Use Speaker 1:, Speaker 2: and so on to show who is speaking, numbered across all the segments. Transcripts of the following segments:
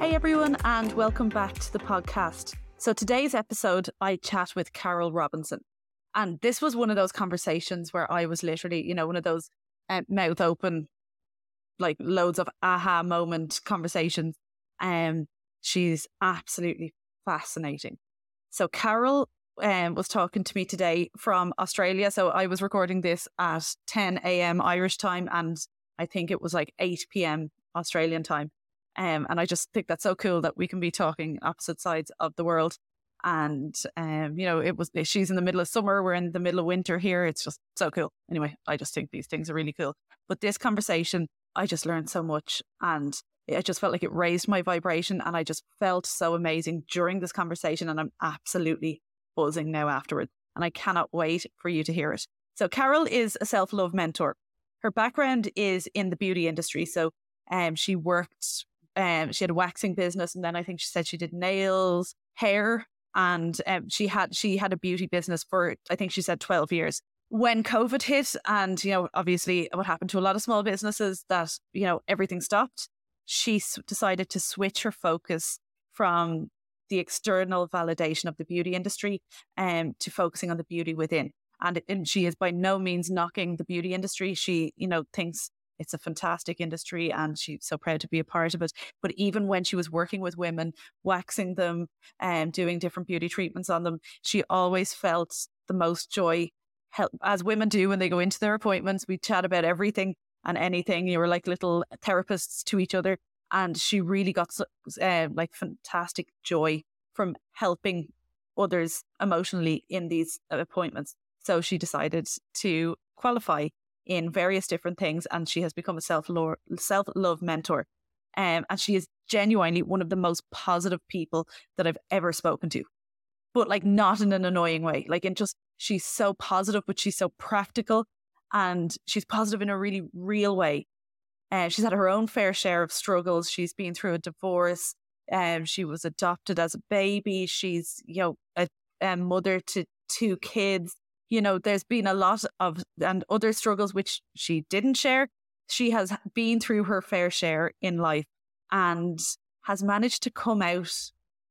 Speaker 1: Hey everyone, and welcome back to the podcast. So today's episode, I chat with Carol Robinson. And this was one of those conversations where I was literally, you know, one of those uh, mouth open, like loads of aha moment conversations. Um, she's absolutely fascinating. So Carol um, was talking to me today from Australia. So I was recording this at 10 a.m. Irish time, and I think it was like 8 p.m. Australian time. Um, and I just think that's so cool that we can be talking opposite sides of the world. And um, you know, it was she's in the middle of summer, we're in the middle of winter here. It's just so cool. Anyway, I just think these things are really cool. But this conversation, I just learned so much, and I just felt like it raised my vibration, and I just felt so amazing during this conversation. And I'm absolutely buzzing now afterwards, and I cannot wait for you to hear it. So, Carol is a self love mentor. Her background is in the beauty industry, so um, she worked um, she had a waxing business, and then I think she said she did nails, hair, and um, she had she had a beauty business for I think she said twelve years. When COVID hit, and you know, obviously, what happened to a lot of small businesses that you know everything stopped. She s- decided to switch her focus from the external validation of the beauty industry um, to focusing on the beauty within. And, and she is by no means knocking the beauty industry. She, you know, thinks it's a fantastic industry and she's so proud to be a part of it. But even when she was working with women, waxing them and doing different beauty treatments on them, she always felt the most joy, Help, as women do when they go into their appointments. We chat about everything and anything. You were like little therapists to each other. And she really got uh, like fantastic joy from helping others emotionally in these appointments. So she decided to qualify in various different things, and she has become a self self love mentor. Um, and she is genuinely one of the most positive people that I've ever spoken to, but like not in an annoying way. Like in just she's so positive, but she's so practical, and she's positive in a really real way. Uh, she's had her own fair share of struggles. She's been through a divorce. Um, she was adopted as a baby. She's you know a, a mother to two kids you know, there's been a lot of and other struggles which she didn't share. She has been through her fair share in life and has managed to come out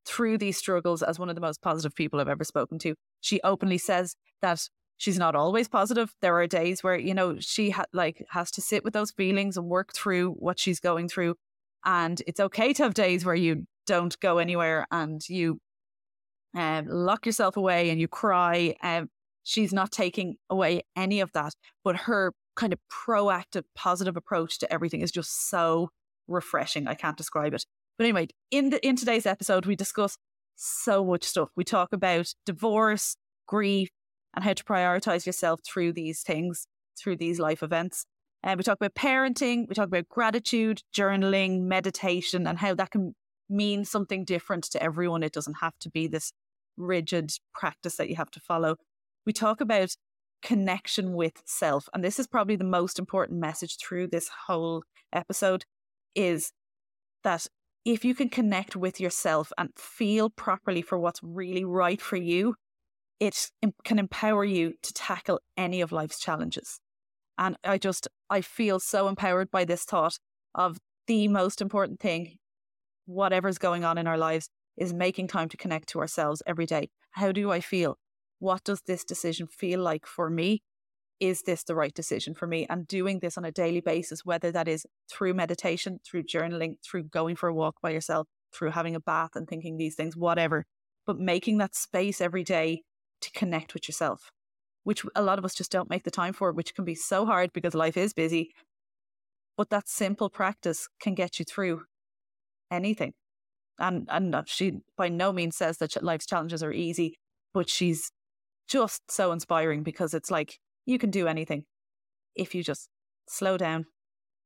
Speaker 1: through these struggles as one of the most positive people I've ever spoken to. She openly says that she's not always positive. There are days where, you know, she ha- like has to sit with those feelings and work through what she's going through. And it's okay to have days where you don't go anywhere and you um, lock yourself away and you cry. Um, she's not taking away any of that, but her kind of proactive, positive approach to everything is just so refreshing. I can't describe it. But anyway, in the in today's episode, we discuss so much stuff. We talk about divorce, grief, and how to prioritize yourself through these things, through these life events. And we talk about parenting, we talk about gratitude, journaling, meditation, and how that can mean something different to everyone. It doesn't have to be this rigid practice that you have to follow we talk about connection with self. And this is probably the most important message through this whole episode is that if you can connect with yourself and feel properly for what's really right for you, it can empower you to tackle any of life's challenges. And I just, I feel so empowered by this thought of the most important thing, whatever's going on in our lives, is making time to connect to ourselves every day. How do I feel? What does this decision feel like for me? Is this the right decision for me? And doing this on a daily basis, whether that is through meditation, through journaling, through going for a walk by yourself, through having a bath and thinking these things, whatever, but making that space every day to connect with yourself, which a lot of us just don't make the time for, which can be so hard because life is busy. But that simple practice can get you through anything. And and uh, she by no means says that life's challenges are easy, but she's just so inspiring because it's like you can do anything if you just slow down,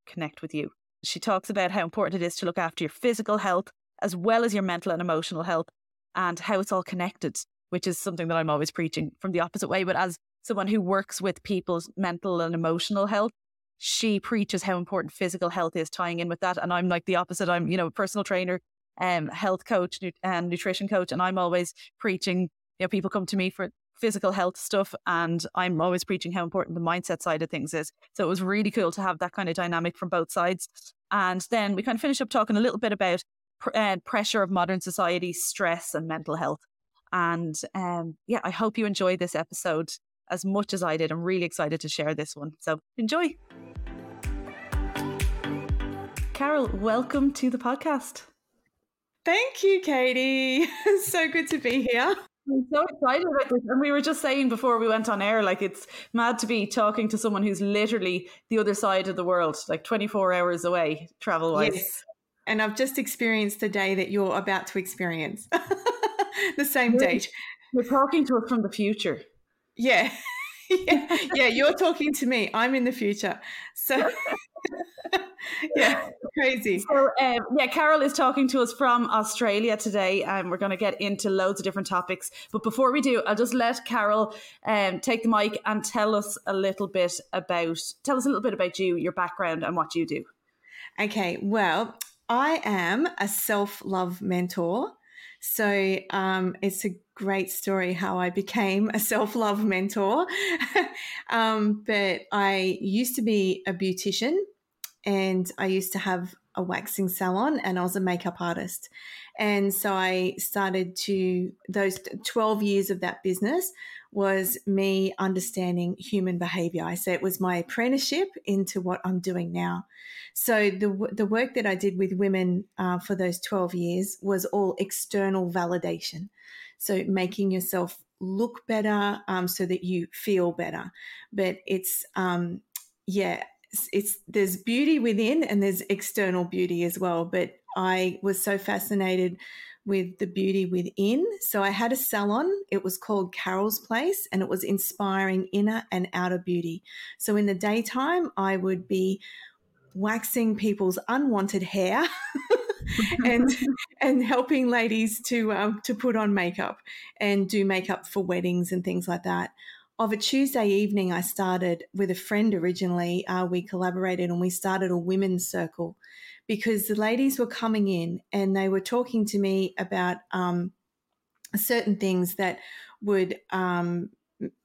Speaker 1: connect with you. She talks about how important it is to look after your physical health as well as your mental and emotional health and how it's all connected, which is something that I'm always preaching from the opposite way. But as someone who works with people's mental and emotional health, she preaches how important physical health is tying in with that. And I'm like the opposite. I'm, you know, a personal trainer, um, health coach and nutrition coach. And I'm always preaching, you know, people come to me for physical health stuff and I'm always preaching how important the mindset side of things is. So it was really cool to have that kind of dynamic from both sides. And then we kind of finish up talking a little bit about pr- uh, pressure of modern society, stress, and mental health. And um, yeah, I hope you enjoyed this episode as much as I did. I'm really excited to share this one. So enjoy. Carol, welcome to the podcast.
Speaker 2: Thank you, Katie. so good to be here.
Speaker 1: I'm so excited about this. And we were just saying before we went on air, like it's mad to be talking to someone who's literally the other side of the world, like 24 hours away, travel wise. Yes.
Speaker 2: And I've just experienced the day that you're about to experience. the same date.
Speaker 1: You're talking to us from the future.
Speaker 2: Yeah. yeah. yeah, you're talking to me. I'm in the future. So yeah, crazy.
Speaker 1: So, um, yeah, Carol is talking to us from Australia today, and we're going to get into loads of different topics. But before we do, I'll just let Carol um, take the mic and tell us a little bit about tell us a little bit about you, your background, and what you do.
Speaker 2: Okay, well, I am a self love mentor. So um, it's a great story how I became a self love mentor. um, but I used to be a beautician and I used to have a waxing salon and I was a makeup artist. And so I started to, those 12 years of that business was me understanding human behavior. I say it was my apprenticeship into what I'm doing now. So the, the work that I did with women uh, for those 12 years was all external validation. So making yourself look better um, so that you feel better. But it's, um, yeah, it's there's beauty within and there's external beauty as well. But I was so fascinated with the beauty within. So I had a salon. It was called Carol's Place and it was inspiring inner and outer beauty. So in the daytime, I would be waxing people's unwanted hair and and helping ladies to um, to put on makeup and do makeup for weddings and things like that of a Tuesday evening, I started with a friend originally. Uh, we collaborated and we started a women's circle because the ladies were coming in and they were talking to me about um, certain things that would um,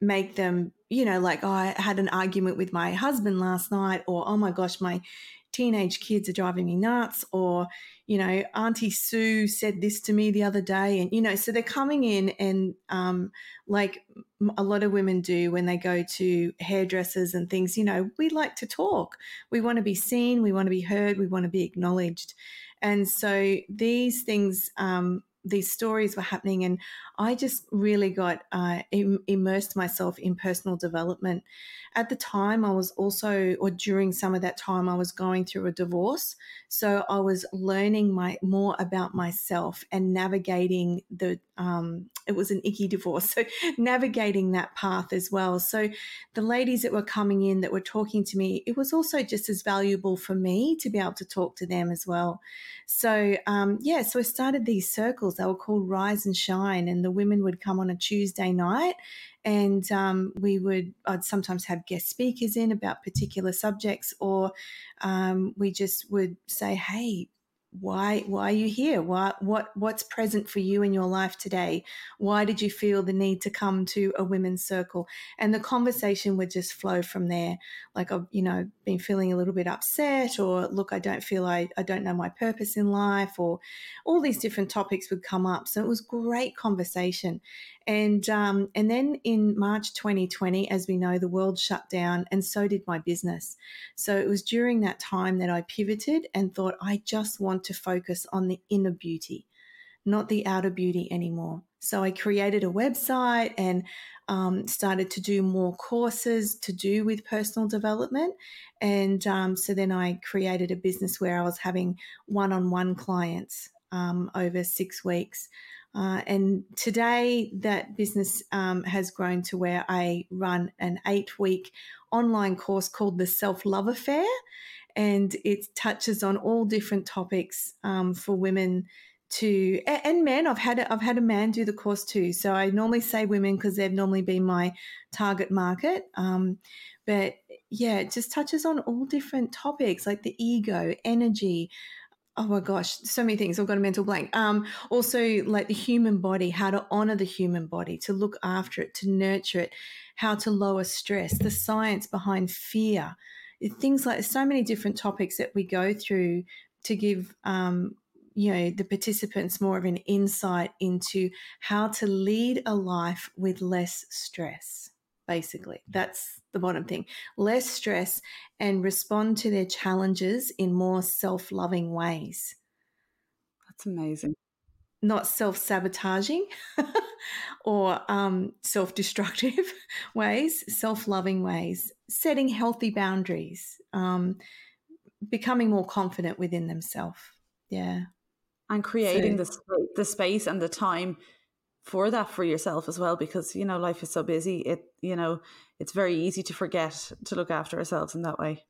Speaker 2: make them, you know, like, oh, I had an argument with my husband last night, or oh my gosh, my teenage kids are driving me nuts or you know auntie sue said this to me the other day and you know so they're coming in and um, like a lot of women do when they go to hairdressers and things you know we like to talk. We want to be seen we want to be heard we want to be acknowledged. And so these things um, these stories were happening and i just really got uh, Im- immersed myself in personal development at the time, I was also, or during some of that time, I was going through a divorce. So I was learning my more about myself and navigating the. Um, it was an icky divorce, so navigating that path as well. So the ladies that were coming in that were talking to me, it was also just as valuable for me to be able to talk to them as well. So um, yeah, so I started these circles. They were called Rise and Shine, and the women would come on a Tuesday night and um, we would I'd sometimes have guest speakers in about particular subjects, or um, we just would say, "Hey, why why are you here? What what what's present for you in your life today? Why did you feel the need to come to a women's circle? And the conversation would just flow from there. Like i've you know been feeling a little bit upset or look i don't feel i, I don't know my purpose in life or all these different topics would come up. So it was great conversation. And um, and then in March 2020, as we know, the world shut down, and so did my business. So it was during that time that I pivoted and thought, I just want to focus on the inner beauty, not the outer beauty anymore. So I created a website and um, started to do more courses to do with personal development. And um, so then I created a business where I was having one on one clients um, over six weeks. Uh, and today, that business um, has grown to where I run an eight week online course called The Self Love Affair. And it touches on all different topics um, for women to and men i've had a, i've had a man do the course too so i normally say women because they've normally been my target market um, but yeah it just touches on all different topics like the ego energy oh my gosh, so many things. I've got a mental blank. Um, also, like the human body, how to honor the human body, to look after it, to nurture it, how to lower stress, the science behind fear, things like so many different topics that we go through to give, um, you know the participants more of an insight into how to lead a life with less stress basically. That's the bottom thing. Less stress and respond to their challenges in more self-loving ways.
Speaker 1: That's amazing
Speaker 2: not self-sabotaging or um, self-destructive ways self-loving ways setting healthy boundaries um, becoming more confident within themselves yeah.
Speaker 1: And creating so, the the space and the time for that for yourself as well because you know life is so busy it you know it's very easy to forget to look after ourselves in that way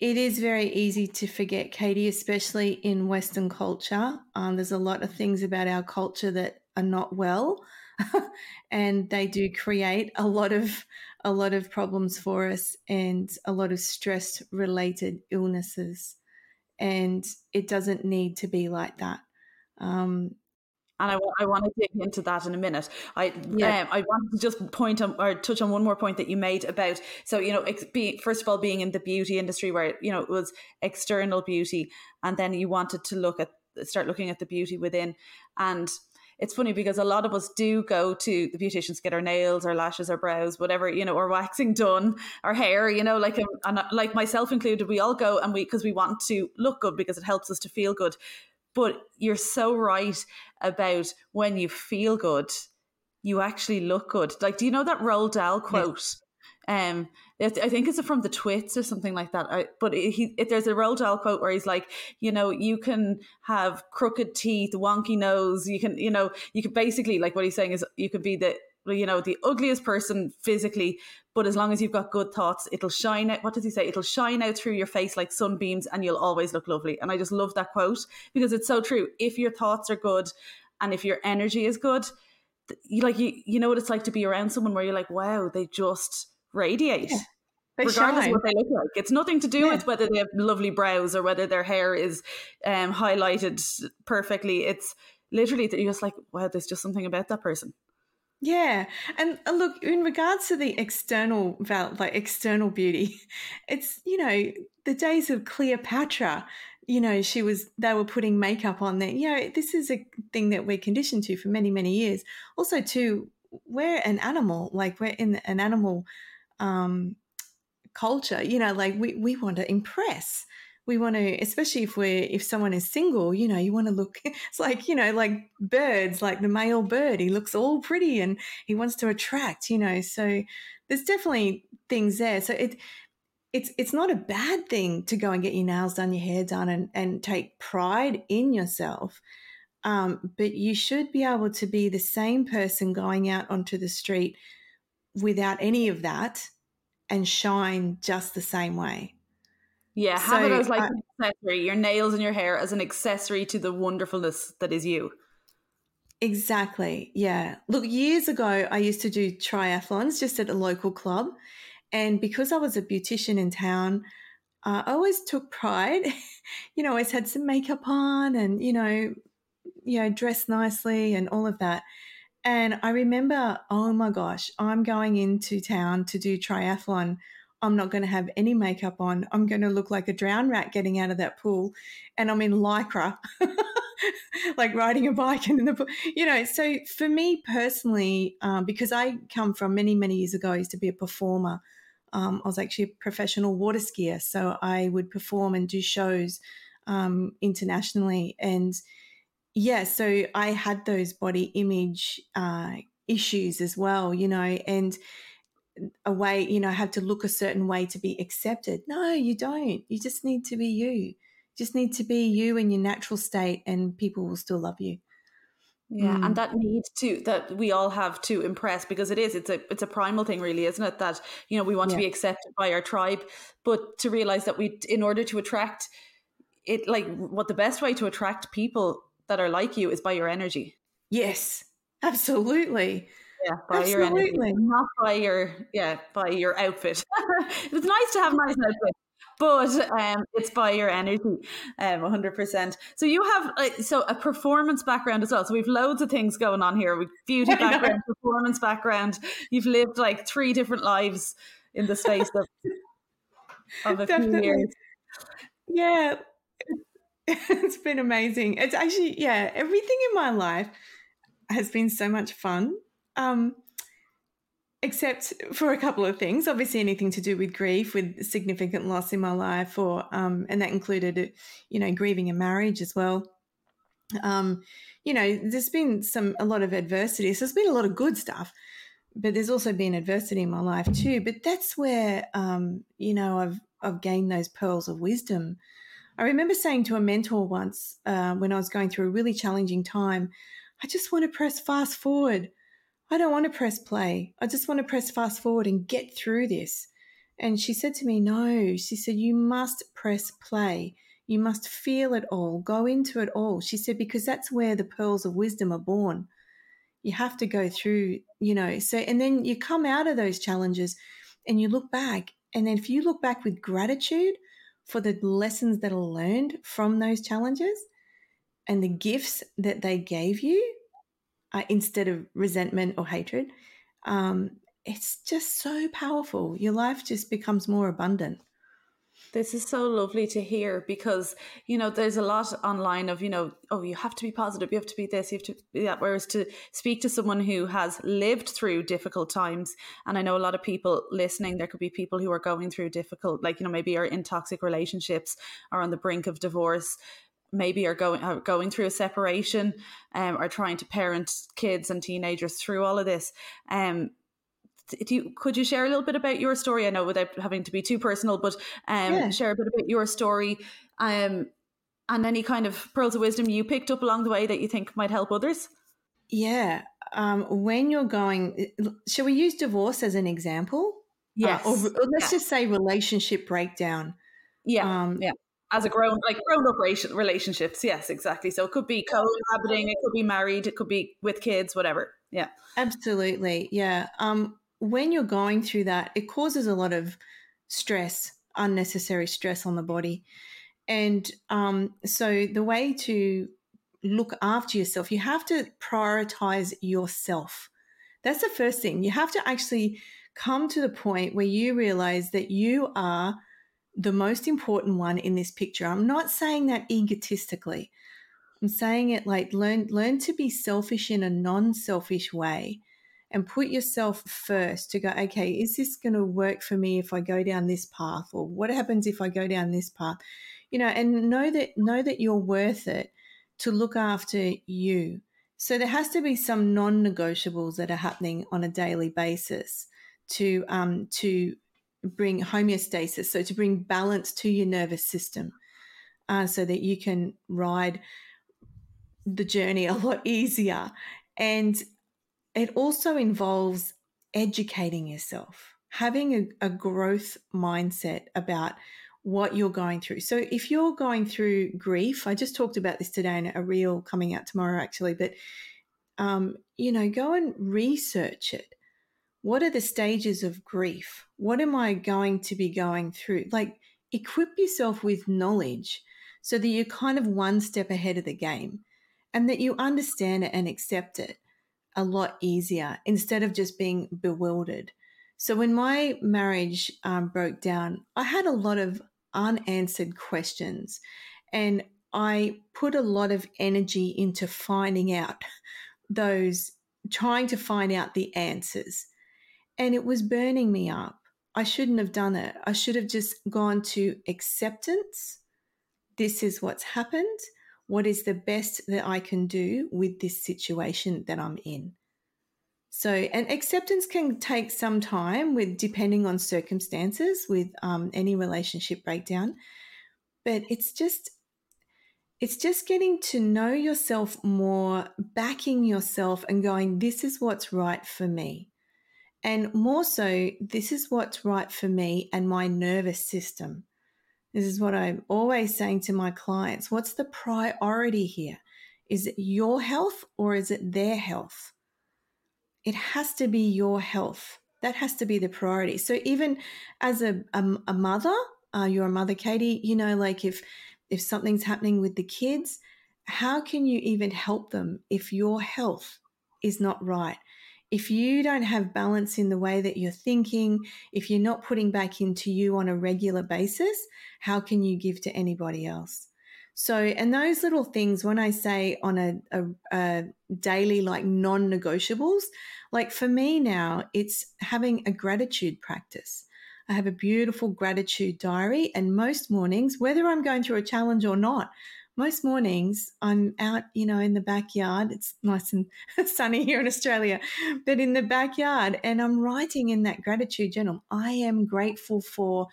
Speaker 2: it is very easy to forget katie especially in western culture um, there's a lot of things about our culture that are not well and they do create a lot of a lot of problems for us and a lot of stress related illnesses and it doesn't need to be like that. Um,
Speaker 1: and I, I want to dig into that in a minute. I yeah. Um, I want to just point on or touch on one more point that you made about so you know ex- be, first of all being in the beauty industry where you know it was external beauty and then you wanted to look at start looking at the beauty within and it's funny because a lot of us do go to the beauticians to get our nails, our lashes, our brows, whatever, you know, or waxing done, our hair, you know, like, um, and like myself included, we all go and we, because we want to look good because it helps us to feel good. But you're so right about when you feel good, you actually look good. Like, do you know that Roald Dahl quote? Um, I think it's from the Twits or something like that. I, but he, if there's a Roald Dahl quote where he's like, you know, you can have crooked teeth, wonky nose. You can, you know, you can basically like what he's saying is you could be the, you know, the ugliest person physically, but as long as you've got good thoughts, it'll shine out. What does he say? It'll shine out through your face like sunbeams, and you'll always look lovely. And I just love that quote because it's so true. If your thoughts are good, and if your energy is good, you like you you know what it's like to be around someone where you're like, wow, they just radiate. Yeah, regardless shine. of what they look like. It's nothing to do yeah. with whether they have lovely brows or whether their hair is um, highlighted perfectly. It's literally that you're just like, wow, there's just something about that person.
Speaker 2: Yeah, and uh, look, in regards to the external, like external beauty, it's you know the days of Cleopatra. You know, she was they were putting makeup on there. You know, this is a thing that we're conditioned to for many many years. Also, too, we're an animal. Like we're in an animal um, culture. You know, like we we want to impress. We want to, especially if we're if someone is single. You know, you want to look. It's like you know, like birds, like the male bird. He looks all pretty and he wants to attract. You know, so there's definitely things there. So it it's it's not a bad thing to go and get your nails done, your hair done, and and take pride in yourself. Um, but you should be able to be the same person going out onto the street without any of that and shine just the same way.
Speaker 1: Yeah, so, have it as like uh, an accessory, your nails and your hair as an accessory to the wonderfulness that is you.
Speaker 2: Exactly. Yeah. Look, years ago, I used to do triathlons just at a local club. And because I was a beautician in town, uh, I always took pride. you know, always had some makeup on and, you know, you know, dressed nicely and all of that. And I remember, oh my gosh, I'm going into town to do triathlon. I'm not going to have any makeup on. I'm going to look like a drowned rat getting out of that pool. And I'm in lycra, like riding a bike in the pool. You know, so for me personally, um, because I come from many, many years ago, I used to be a performer. Um, I was actually a professional water skier. So I would perform and do shows um, internationally. And yeah, so I had those body image uh, issues as well, you know, and a way, you know, have to look a certain way to be accepted. No, you don't. You just need to be you. you just need to be you in your natural state, and people will still love you.
Speaker 1: Yeah, mm. and that need to that we all have to impress because it is it's a it's a primal thing really, isn't it? That you know we want yeah. to be accepted by our tribe, but to realize that we in order to attract it like what the best way to attract people that are like you is by your energy.
Speaker 2: Yes, absolutely.
Speaker 1: Yeah, by absolutely. your energy, not by your yeah, by your outfit. it's nice to have nice outfit, but um, it's by your energy, um, one hundred percent. So you have uh, so a performance background as well. So we've loads of things going on here. With beauty background, performance background. You've lived like three different lives in the space of of a Definitely. few years.
Speaker 2: Yeah, it's been amazing. It's actually, yeah, everything in my life has been so much fun. Um, except for a couple of things. Obviously, anything to do with grief, with significant loss in my life, or um, and that included, you know, grieving a marriage as well. Um, you know, there's been some a lot of adversity. So there's been a lot of good stuff, but there's also been adversity in my life too. But that's where, um, you know, I've I've gained those pearls of wisdom. I remember saying to a mentor once uh, when I was going through a really challenging time, I just want to press fast forward. I don't want to press play. I just want to press fast forward and get through this. And she said to me, No, she said, you must press play. You must feel it all, go into it all. She said, because that's where the pearls of wisdom are born. You have to go through, you know, so, and then you come out of those challenges and you look back. And then if you look back with gratitude for the lessons that are learned from those challenges and the gifts that they gave you, uh, instead of resentment or hatred. Um, it's just so powerful. Your life just becomes more abundant.
Speaker 1: This is so lovely to hear because, you know, there's a lot online of, you know, oh, you have to be positive, you have to be this, you have to be that. Whereas to speak to someone who has lived through difficult times, and I know a lot of people listening, there could be people who are going through difficult, like, you know, maybe are in toxic relationships or on the brink of divorce maybe are going are going through a separation um, or trying to parent kids and teenagers through all of this um, do you, could you share a little bit about your story? I know without having to be too personal but um, yeah. share a bit about your story um, and any kind of pearls of wisdom you picked up along the way that you think might help others?
Speaker 2: Yeah um, when you're going shall we use divorce as an example?
Speaker 1: Yes.
Speaker 2: uh, or, or, let's just say relationship breakdown.
Speaker 1: Yeah. Um, yeah as a grown like grown up relationships yes exactly. So it could be cohabiting it could be married it could be with kids whatever yeah.
Speaker 2: Absolutely yeah. Um when you're going through that it causes a lot of stress unnecessary stress on the body. And um so the way to look after yourself you have to prioritize yourself. That's the first thing. You have to actually come to the point where you realize that you are the most important one in this picture. I'm not saying that egotistically. I'm saying it like learn learn to be selfish in a non-selfish way and put yourself first to go, okay, is this going to work for me if I go down this path or what happens if I go down this path? You know, and know that know that you're worth it to look after you. So there has to be some non-negotiables that are happening on a daily basis to um to bring homeostasis, so to bring balance to your nervous system, uh, so that you can ride the journey a lot easier. And it also involves educating yourself, having a, a growth mindset about what you're going through. So if you're going through grief, I just talked about this today in a reel coming out tomorrow, actually, but um, you know, go and research it what are the stages of grief? What am I going to be going through? Like, equip yourself with knowledge so that you're kind of one step ahead of the game and that you understand it and accept it a lot easier instead of just being bewildered. So, when my marriage um, broke down, I had a lot of unanswered questions and I put a lot of energy into finding out those, trying to find out the answers and it was burning me up. I shouldn't have done it. I should have just gone to acceptance. This is what's happened. What is the best that I can do with this situation that I'm in? So, and acceptance can take some time with depending on circumstances with um, any relationship breakdown, but it's just it's just getting to know yourself more, backing yourself, and going, "This is what's right for me." And more so, this is what's right for me and my nervous system. This is what I'm always saying to my clients. What's the priority here? Is it your health or is it their health? It has to be your health. That has to be the priority. So even as a, a, a mother, uh, you're a mother, Katie, you know, like if if something's happening with the kids, how can you even help them if your health is not right? If you don't have balance in the way that you're thinking, if you're not putting back into you on a regular basis, how can you give to anybody else? So, and those little things, when I say on a, a, a daily, like non negotiables, like for me now, it's having a gratitude practice. I have a beautiful gratitude diary, and most mornings, whether I'm going through a challenge or not, most mornings I'm out, you know, in the backyard. It's nice and sunny here in Australia, but in the backyard, and I'm writing in that gratitude journal. I am grateful for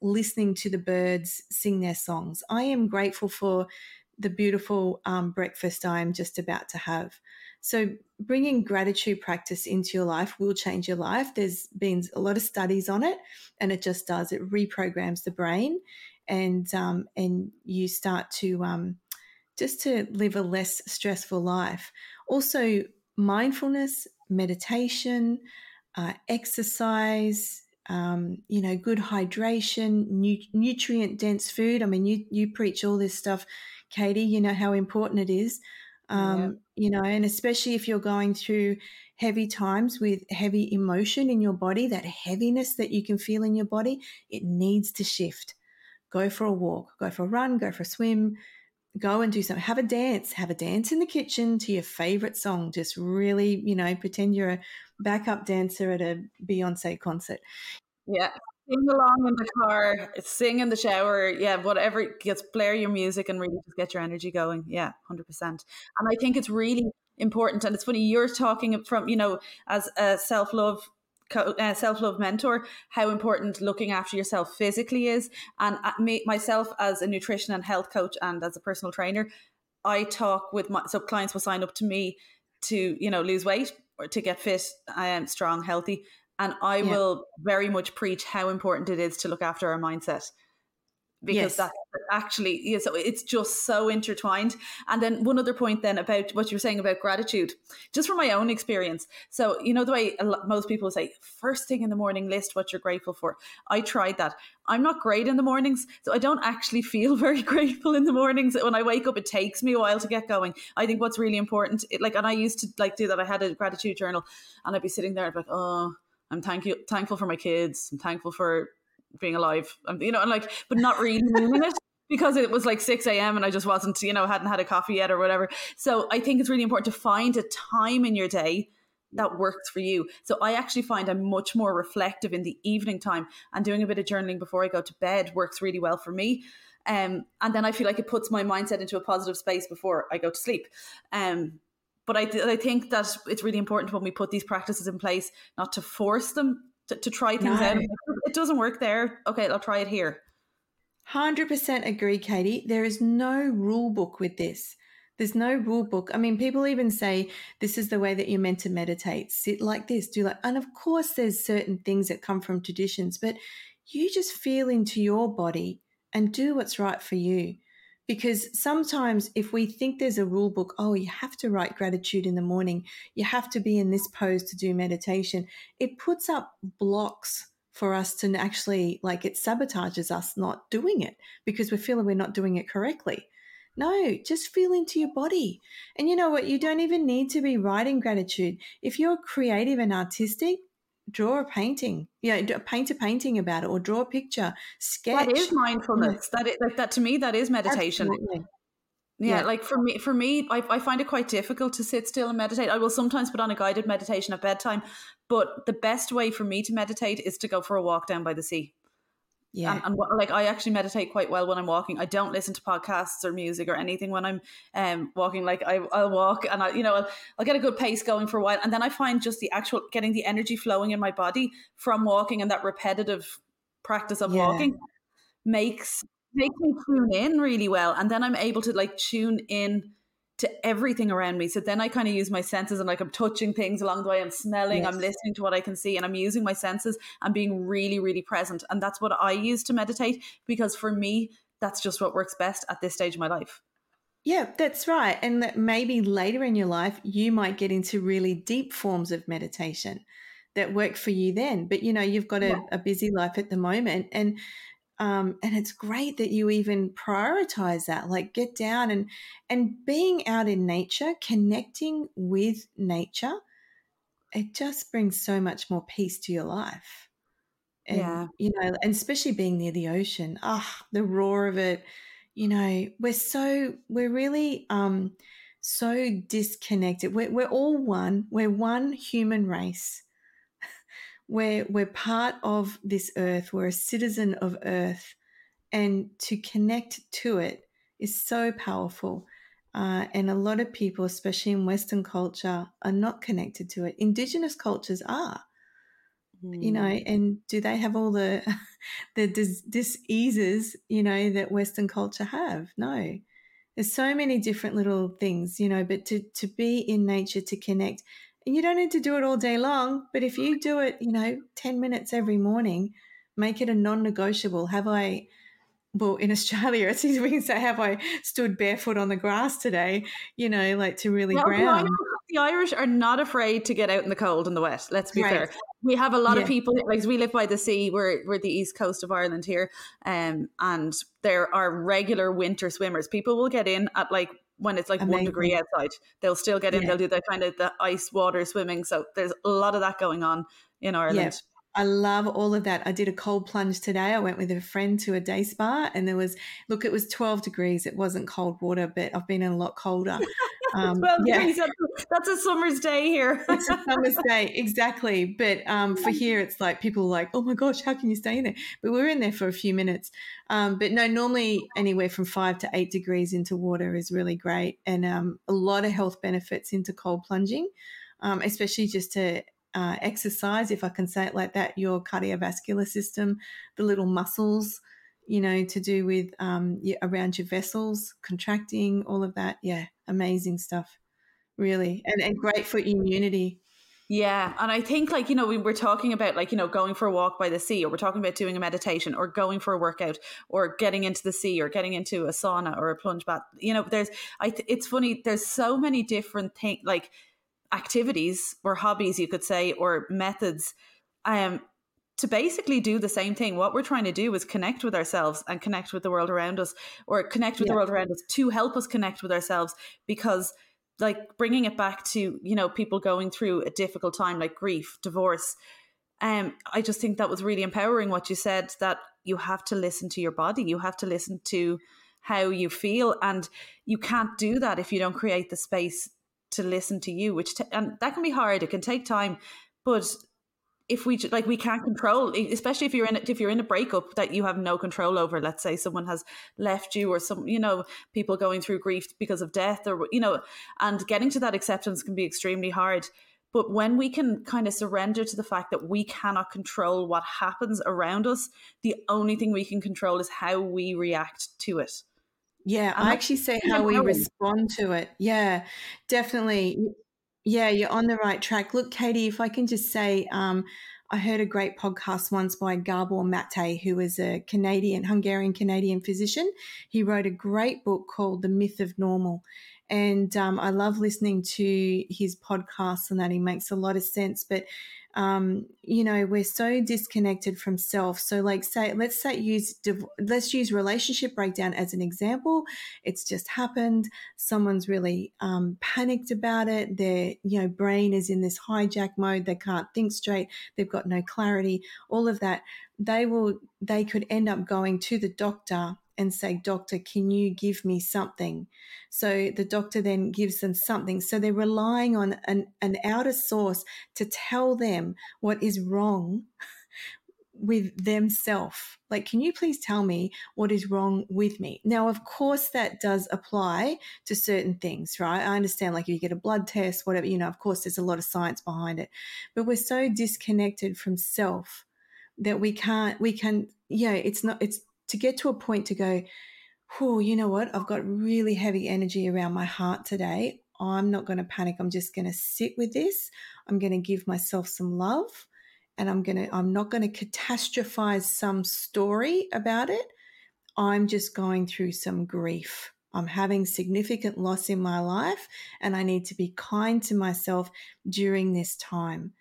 Speaker 2: listening to the birds sing their songs. I am grateful for the beautiful um, breakfast I am just about to have. So, bringing gratitude practice into your life will change your life. There's been a lot of studies on it, and it just does. It reprograms the brain, and um, and you start to um, just to live a less stressful life. Also, mindfulness, meditation, uh, exercise, um, you know, good hydration, nu- nutrient dense food. I mean, you you preach all this stuff, Katie. You know how important it is. Um, yeah. You know, and especially if you're going through heavy times with heavy emotion in your body, that heaviness that you can feel in your body, it needs to shift. Go for a walk, go for a run, go for a swim, go and do something. Have a dance, have a dance in the kitchen to your favorite song. Just really, you know, pretend you're a backup dancer at a Beyonce concert.
Speaker 1: Yeah. Sing along in the car, sing in the shower. Yeah, whatever. Just blare your music and really just get your energy going. Yeah, 100%. And I think it's really important. And it's funny, you're talking from, you know, as a self love uh, self love mentor, how important looking after yourself physically is. And uh, me, myself, as a nutrition and health coach and as a personal trainer, I talk with my so clients will sign up to me to you know lose weight or to get fit, um, strong, healthy, and I yeah. will very much preach how important it is to look after our mindset because yes. that actually yeah, so it's just so intertwined. And then one other point then about what you were saying about gratitude just from my own experience. So you know the way lot, most people say first thing in the morning list what you're grateful for. I tried that. I'm not great in the mornings so i don't actually feel very grateful in the mornings. When i wake up it takes me a while to get going. I think what's really important it, like and i used to like do that. I had a gratitude journal and i'd be sitting there I'd be like oh i'm thank you thankful for my kids. I'm thankful for being alive, you know, and like, but not really meaning it because it was like 6 a.m. and I just wasn't, you know, hadn't had a coffee yet or whatever. So I think it's really important to find a time in your day that works for you. So I actually find I'm much more reflective in the evening time and doing a bit of journaling before I go to bed works really well for me. Um, and then I feel like it puts my mindset into a positive space before I go to sleep. Um, but I, th- I think that it's really important when we put these practices in place not to force them to, to try things no. out. It doesn't work there. Okay, I'll try it here.
Speaker 2: 100% agree, Katie. There is no rule book with this. There's no rule book. I mean, people even say this is the way that you're meant to meditate. Sit like this, do like, and of course, there's certain things that come from traditions, but you just feel into your body and do what's right for you. Because sometimes if we think there's a rule book, oh, you have to write gratitude in the morning, you have to be in this pose to do meditation, it puts up blocks for us to actually, like, it sabotages us not doing it because we're feeling we're not doing it correctly. No, just feel into your body. And you know what? You don't even need to be writing gratitude. If you're creative and artistic, draw a painting yeah paint a painting about it or draw a picture sketch
Speaker 1: that is mindfulness that is like that to me that is meditation Yeah, yeah, like for me, for me, I, I find it quite difficult to sit still and meditate. I will sometimes put on a guided meditation at bedtime, but the best way for me to meditate is to go for a walk down by the sea. Yeah. And, and like I actually meditate quite well when I'm walking. I don't listen to podcasts or music or anything when I'm um walking. Like I, I'll walk and I, you know, I'll, I'll get a good pace going for a while, and then I find just the actual getting the energy flowing in my body from walking and that repetitive practice of yeah. walking makes makes me tune in really well, and then I'm able to like tune in to everything around me. So then I kind of use my senses and like I'm touching things along the way, I'm smelling, yes. I'm listening to what I can see, and I'm using my senses and being really, really present. And that's what I use to meditate because for me, that's just what works best at this stage of my life.
Speaker 2: Yeah, that's right. And that maybe later in your life, you might get into really deep forms of meditation that work for you then. But you know, you've got a, yeah. a busy life at the moment. And um, and it's great that you even prioritize that like get down and and being out in nature connecting with nature it just brings so much more peace to your life and,
Speaker 1: yeah
Speaker 2: you know and especially being near the ocean ah oh, the roar of it you know, we're so, we're really um, so disconnected. We're, we're all one, we're one human race. We're, we're part of this earth, we're a citizen of earth. And to connect to it is so powerful. Uh, and a lot of people, especially in Western culture, are not connected to it. Indigenous cultures are, mm. you know, mm. and do they have all the the dis- diseases, you know, that Western culture have? No. There's so many different little things, you know, but to to be in nature, to connect, you don't need to do it all day long. But if you do it, you know, ten minutes every morning, make it a non-negotiable. Have I well, in Australia, it's easy we can say, "Have I stood barefoot on the grass today?" You know, like to really well, ground.
Speaker 1: The Irish are not afraid to get out in the cold and the wet. Let's be right. fair. We have a lot yeah. of people like we live by the sea. We're we're the east coast of Ireland here, um, and there are regular winter swimmers. People will get in at like when it's like Amazing. one degree outside. They'll still get in. Yeah. They'll do the kind of the ice water swimming. So there's a lot of that going on in Ireland.
Speaker 2: I love all of that. I did a cold plunge today. I went with a friend to a day spa and there was, look, it was 12 degrees. It wasn't cold water, but I've been in a lot colder.
Speaker 1: Um, 12 yeah. degrees, that's a summer's day here.
Speaker 2: it's a summer's day, exactly. But um, for here, it's like people are like, oh my gosh, how can you stay in there? But we were in there for a few minutes. Um, but no, normally anywhere from five to eight degrees into water is really great. And um, a lot of health benefits into cold plunging, um, especially just to uh, exercise, if I can say it like that, your cardiovascular system, the little muscles, you know, to do with um, around your vessels, contracting, all of that. Yeah, amazing stuff, really, and and great for immunity.
Speaker 1: Yeah, and I think like you know we were talking about like you know going for a walk by the sea, or we're talking about doing a meditation, or going for a workout, or getting into the sea, or getting into a sauna or a plunge bath. You know, there's I. Th- it's funny. There's so many different things like activities or hobbies, you could say, or methods um, to basically do the same thing. What we're trying to do is connect with ourselves and connect with the world around us, or connect with yeah. the world around us to help us connect with ourselves because like bringing it back to you know people going through a difficult time like grief divorce um i just think that was really empowering what you said that you have to listen to your body you have to listen to how you feel and you can't do that if you don't create the space to listen to you which t- and that can be hard it can take time but if we like we can't control especially if you're in if you're in a breakup that you have no control over let's say someone has left you or some you know people going through grief because of death or you know and getting to that acceptance can be extremely hard but when we can kind of surrender to the fact that we cannot control what happens around us the only thing we can control is how we react to it
Speaker 2: yeah, I actually say how we respond to it. Yeah, definitely. Yeah, you're on the right track. Look, Katie, if I can just say, um, I heard a great podcast once by Gabor Mate, who is a Canadian, Hungarian Canadian physician. He wrote a great book called The Myth of Normal. And um, I love listening to his podcasts and that he makes a lot of sense. But um, you know, we're so disconnected from self. So, like, say, let's say use let's use relationship breakdown as an example. It's just happened. Someone's really um, panicked about it. Their you know brain is in this hijack mode. They can't think straight. They've got no clarity. All of that. They will. They could end up going to the doctor and say, Doctor, can you give me something? So the doctor then gives them something. So they're relying on an, an outer source to tell them what is wrong with themselves. Like, can you please tell me what is wrong with me? Now, of course, that does apply to certain things, right? I understand, like, if you get a blood test, whatever, you know, of course, there's a lot of science behind it, but we're so disconnected from self that we can't, we can, yeah, it's not, it's to get to a point to go, oh, you know what? I've got really heavy energy around my heart today. I'm not going to panic. I'm just going to sit with this. I'm going to give myself some love and I'm going to, I'm not going to catastrophize some story about it. I'm just going through some grief. I'm having significant loss in my life and I need to be kind to myself during this time.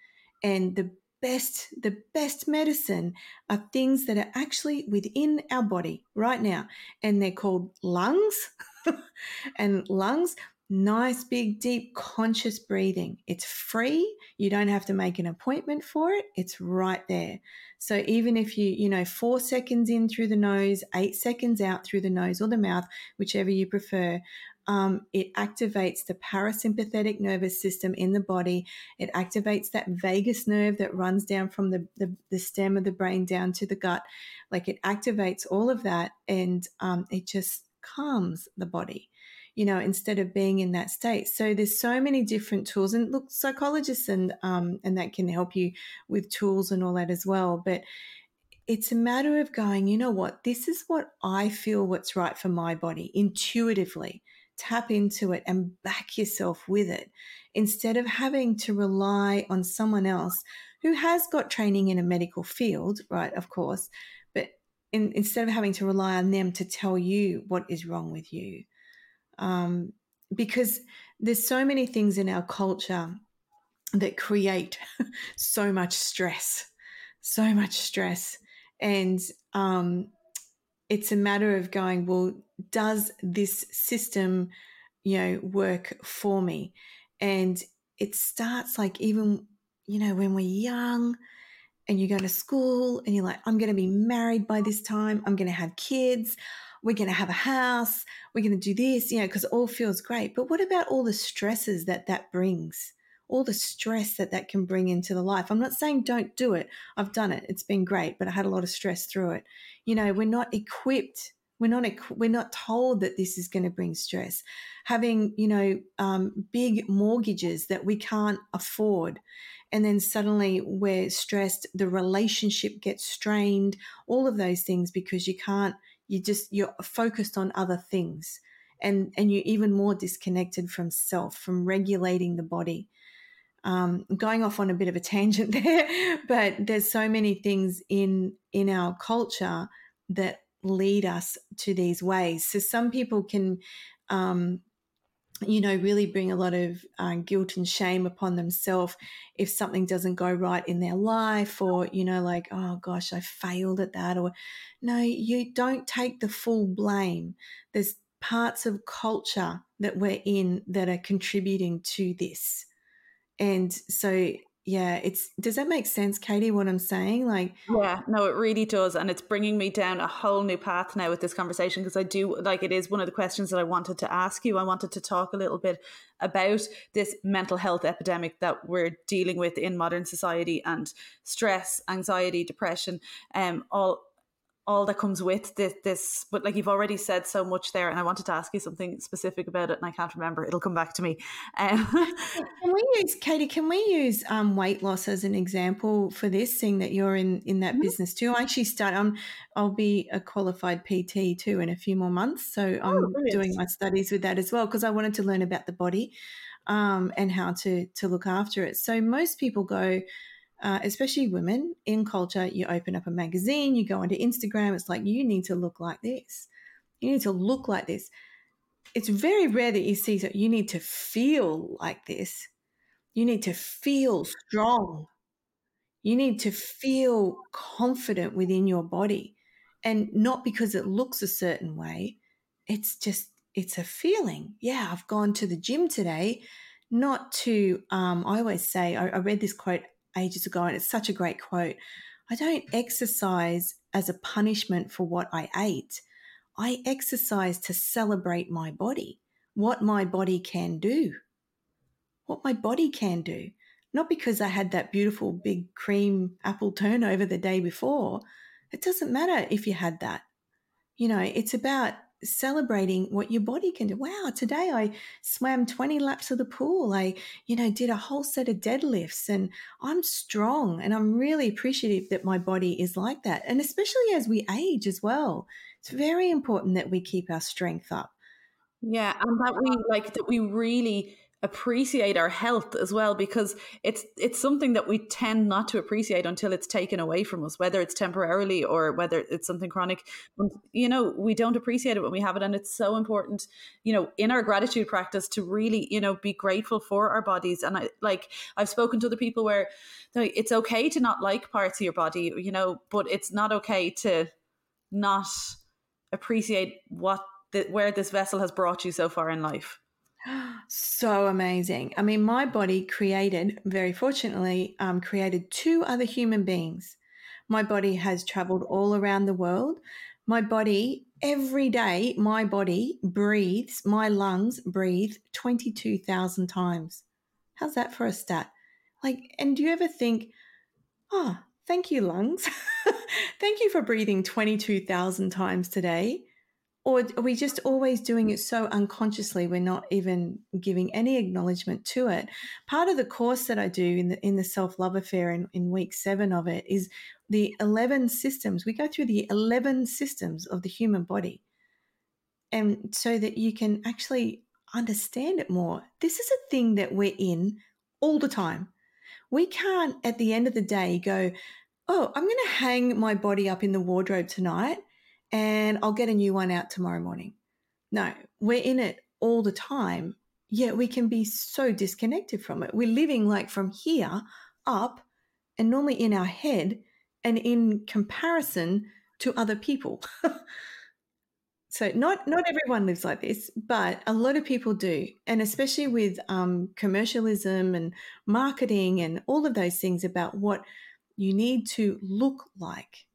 Speaker 2: And the best the best medicine are things that are actually within our body right now and they're called lungs and lungs nice, big, deep, conscious breathing. It's free. You don't have to make an appointment for it. It's right there. So even if you, you know, four seconds in through the nose, eight seconds out through the nose or the mouth, whichever you prefer, um, it activates the parasympathetic nervous system in the body. It activates that vagus nerve that runs down from the, the, the stem of the brain down to the gut. Like it activates all of that and um, it just calms the body you know, instead of being in that state. So there's so many different tools, and look, psychologists and um, and that can help you with tools and all that as well. But it's a matter of going, you know what, this is what I feel what's right for my body intuitively. Tap into it and back yourself with it instead of having to rely on someone else who has got training in a medical field, right? Of course, but in, instead of having to rely on them to tell you what is wrong with you um, because there's so many things in our culture that create so much stress, so much stress. And um, it's a matter of going, well, does this system, you know, work for me? And it starts like even, you know, when we're young and you go to school and you're like, I'm going to be married by this time, I'm going to have kids, we're going to have a house, we're going to do this, you know, because all feels great. But what about all the stresses that that brings? All the stress that that can bring into the life. I'm not saying don't do it. I've done it. It's been great, but I had a lot of stress through it. You know, we're not equipped. We're not we're not told that this is going to bring stress. Having you know um, big mortgages that we can't afford, and then suddenly we're stressed. The relationship gets strained. All of those things because you can't you just you're focused on other things and and you're even more disconnected from self from regulating the body um, going off on a bit of a tangent there but there's so many things in in our culture that lead us to these ways so some people can um, you know, really bring a lot of uh, guilt and shame upon themselves if something doesn't go right in their life, or, you know, like, oh gosh, I failed at that. Or, no, you don't take the full blame. There's parts of culture that we're in that are contributing to this. And so yeah it's does that make sense katie what i'm saying? Like
Speaker 1: yeah no it really does and it's bringing me down a whole new path now with this conversation because i do like it is one of the questions that i wanted to ask you. I wanted to talk a little bit about this mental health epidemic that we're dealing with in modern society and stress anxiety depression um all all that comes with this, this but like you've already said so much there and i wanted to ask you something specific about it and i can't remember it'll come back to me um,
Speaker 2: can we use katie can we use um, weight loss as an example for this seeing that you're in in that mm-hmm. business too i actually start um, i'll be a qualified pt too in a few more months so oh, i'm brilliant. doing my studies with that as well because i wanted to learn about the body um, and how to to look after it so most people go uh, especially women in culture, you open up a magazine, you go onto Instagram, it's like, you need to look like this. You need to look like this. It's very rare that you see that you need to feel like this. You need to feel strong. You need to feel confident within your body. And not because it looks a certain way, it's just, it's a feeling. Yeah, I've gone to the gym today, not to, um, I always say, I, I read this quote ages ago, and it's such a great quote. I don't exercise as a punishment for what I ate. I exercise to celebrate my body, what my body can do. What my body can do. Not because I had that beautiful big cream apple turnover the day before. It doesn't matter if you had that. You know, it's about celebrating what your body can do. Wow, today I swam 20 laps of the pool. I, you know, did a whole set of deadlifts and I'm strong and I'm really appreciative that my body is like that. And especially as we age as well, it's very important that we keep our strength up.
Speaker 1: Yeah, and that we like that we really appreciate our health as well because it's it's something that we tend not to appreciate until it's taken away from us whether it's temporarily or whether it's something chronic. You know we don't appreciate it when we have it and it's so important you know in our gratitude practice to really you know be grateful for our bodies. And I like I've spoken to other people where it's okay to not like parts of your body you know but it's not okay to not appreciate what the, where this vessel has brought you so far in life
Speaker 2: So amazing. I mean, my body created, very fortunately, um, created two other human beings. My body has traveled all around the world. My body, every day, my body breathes, my lungs breathe 22,000 times. How's that for a stat? Like, and do you ever think, oh, thank you, lungs. thank you for breathing 22,000 times today or are we just always doing it so unconsciously we're not even giving any acknowledgement to it? Part of the course that i do in the in the self-love affair in, in week seven of it is the 11 systems we go through the 11 systems of the human body. And so that you can actually understand it more. This is a thing that we're in all the time. We can't at the end of the day go oh i'm going to hang my body up in the wardrobe tonight and I'll get a new one out tomorrow morning. No, we're in it all the time, yet we can be so disconnected from it. We're living like from here up and normally in our head and in comparison to other people. so not not everyone lives like this, but a lot of people do, and especially with um, commercialism and marketing and all of those things about what you need to look like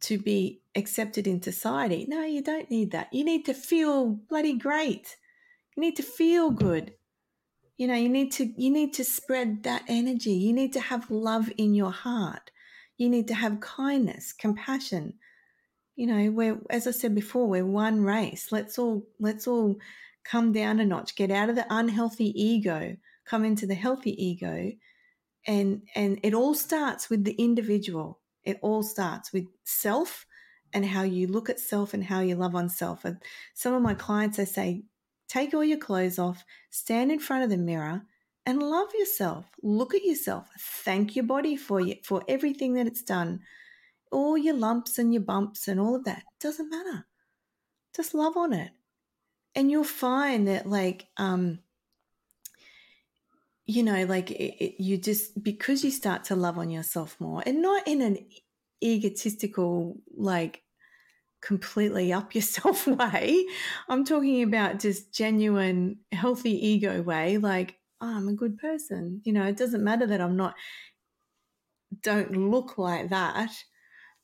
Speaker 2: to be accepted in society. No, you don't need that. You need to feel bloody great. You need to feel good. You know, you need to you need to spread that energy. You need to have love in your heart. You need to have kindness, compassion. You know, we're as I said before, we're one race. Let's all let's all come down a notch, get out of the unhealthy ego, come into the healthy ego. And and it all starts with the individual it all starts with self and how you look at self and how you love on self. And some of my clients, I say, take all your clothes off, stand in front of the mirror, and love yourself. Look at yourself. Thank your body for you for everything that it's done. All your lumps and your bumps and all of that doesn't matter. Just love on it, and you'll find that like um, you know, like it, it, you just because you start to love on yourself more, and not in an egotistical like completely up yourself way. I'm talking about just genuine healthy ego way, like oh, I'm a good person. You know, it doesn't matter that I'm not don't look like that.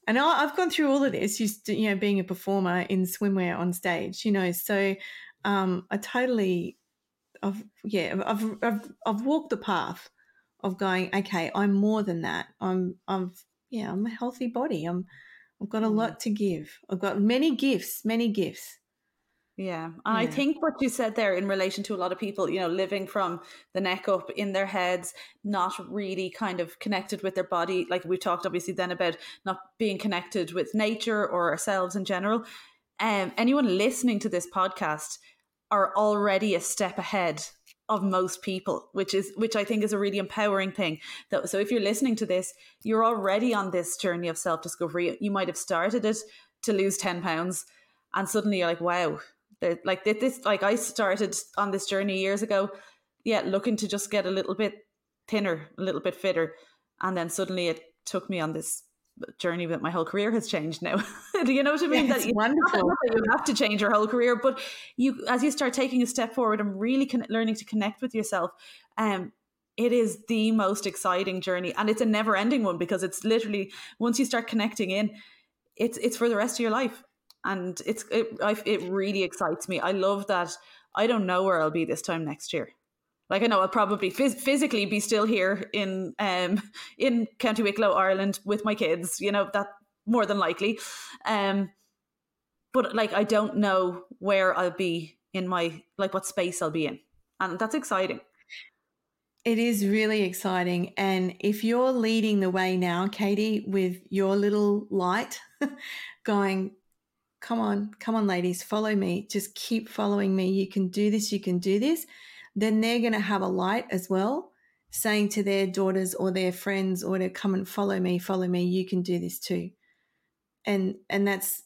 Speaker 2: And I, have gone through all of this, you know, being a performer in swimwear on stage. You know, so um, I totally I've yeah, I've, I've I've walked the path of going. Okay, I'm more than that. I'm I'm yeah, I'm a healthy body. I'm I've got a mm. lot to give. I've got many gifts, many gifts.
Speaker 1: Yeah. And yeah. I think what you said there in relation to a lot of people, you know, living from the neck up in their heads, not really kind of connected with their body. Like we talked obviously then about not being connected with nature or ourselves in general. Um, anyone listening to this podcast, are already a step ahead of most people which is which i think is a really empowering thing. So if you're listening to this you're already on this journey of self-discovery. You might have started it to lose 10 pounds and suddenly you're like wow. Like this like i started on this journey years ago yeah looking to just get a little bit thinner a little bit fitter and then suddenly it took me on this journey that my whole career has changed now. Do you know what I mean?
Speaker 2: Yeah, that
Speaker 1: you,
Speaker 2: wonderful.
Speaker 1: That you have to change your whole career, but you, as you start taking a step forward and really con- learning to connect with yourself, um, it is the most exciting journey, and it's a never-ending one because it's literally once you start connecting in, it's it's for the rest of your life, and it's it I, it really excites me. I love that. I don't know where I'll be this time next year. Like I know I'll probably phys- physically be still here in um in County Wicklow, Ireland, with my kids. You know that more than likely. Um, but like I don't know where I'll be in my like what space I'll be in, and that's exciting.
Speaker 2: It is really exciting. And if you're leading the way now, Katie, with your little light going, come on, come on, ladies, follow me. Just keep following me. You can do this. You can do this then they're going to have a light as well, saying to their daughters or their friends or to come and follow me, follow me, you can do this too. And and that's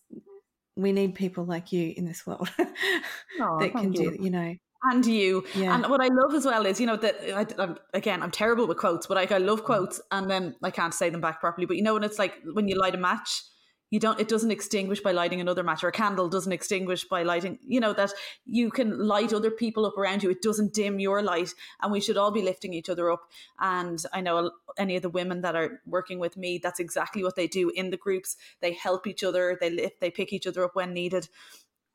Speaker 2: we need people like you in this world oh, that can you. do, you know.
Speaker 1: And you, yeah. and what I love as well is, you know, that I, I'm, again, I'm terrible with quotes, but like I love mm. quotes, and then I can't say them back properly. But you know, when it's like when you light a match, you don't it doesn't extinguish by lighting another match or a candle doesn't extinguish by lighting you know that you can light other people up around you. It doesn't dim your light and we should all be lifting each other up. And i know any of the women that are working with me that's exactly what they do in the groups. They help each other they lift they pick each other up when needed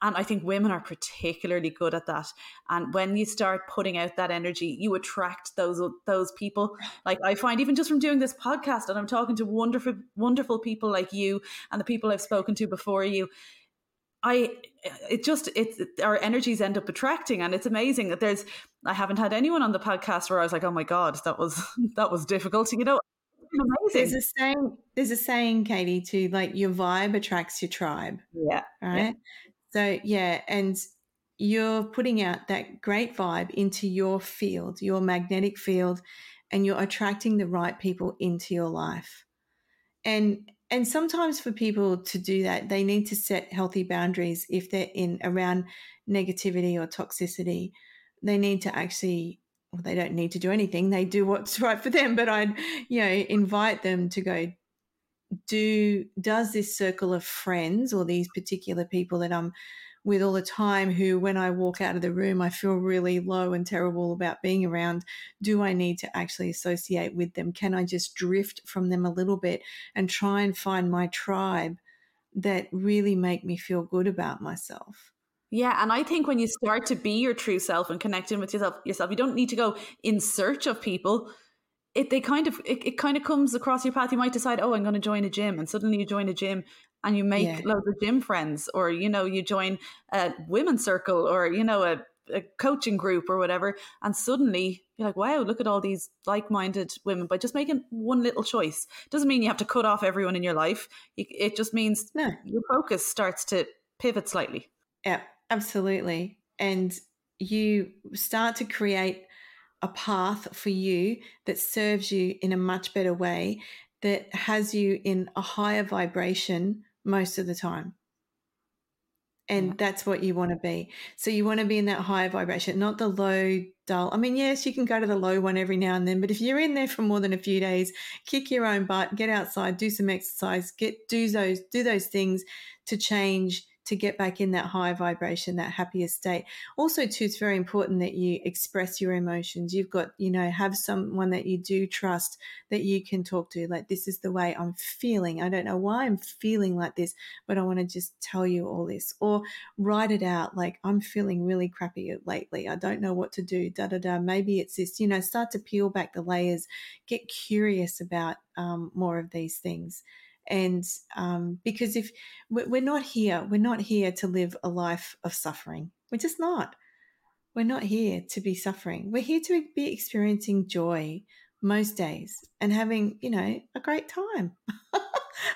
Speaker 1: and I think women are particularly good at that. And when you start putting out that energy, you attract those those people. Like I find even just from doing this podcast and I'm talking to wonderful wonderful people like you and the people I've spoken to before you. I it just it's our energies end up attracting and it's amazing that there's I haven't had anyone on the podcast where I was like, oh my God, that was that was difficult. You know,
Speaker 2: amazing. There's a saying there's a saying, Katie, to like your vibe attracts your tribe.
Speaker 1: Yeah.
Speaker 2: Right. Yeah. So, yeah, and you're putting out that great vibe into your field, your magnetic field, and you're attracting the right people into your life. And and sometimes for people to do that, they need to set healthy boundaries if they're in around negativity or toxicity. They need to actually well, they don't need to do anything. They do what's right for them. But I'd, you know, invite them to go, do does this circle of friends or these particular people that I'm with all the time who when I walk out of the room I feel really low and terrible about being around do I need to actually associate with them? Can I just drift from them a little bit and try and find my tribe that really make me feel good about myself?
Speaker 1: Yeah, and I think when you start to be your true self and connecting with yourself, yourself, you don't need to go in search of people it they kind of it, it kind of comes across your path. You might decide, oh, I'm going to join a gym, and suddenly you join a gym and you make yeah. loads of gym friends, or you know, you join a women's circle, or you know, a, a coaching group or whatever, and suddenly you're like, wow, look at all these like-minded women. By just making one little choice, doesn't mean you have to cut off everyone in your life. It just means no. your focus starts to pivot slightly.
Speaker 2: Yeah, absolutely, and you start to create a path for you that serves you in a much better way, that has you in a higher vibration most of the time. And yeah. that's what you want to be. So you want to be in that higher vibration, not the low, dull. I mean, yes, you can go to the low one every now and then, but if you're in there for more than a few days, kick your own butt, get outside, do some exercise, get do those do those things to change to get back in that high vibration, that happier state. Also, too, it's very important that you express your emotions. You've got, you know, have someone that you do trust that you can talk to. Like, this is the way I'm feeling. I don't know why I'm feeling like this, but I want to just tell you all this. Or write it out. Like, I'm feeling really crappy lately. I don't know what to do. Da da da. Maybe it's this. You know, start to peel back the layers. Get curious about um, more of these things and um, because if we're not here we're not here to live a life of suffering. We're just not. We're not here to be suffering. We're here to be experiencing joy most days and having you know a great time.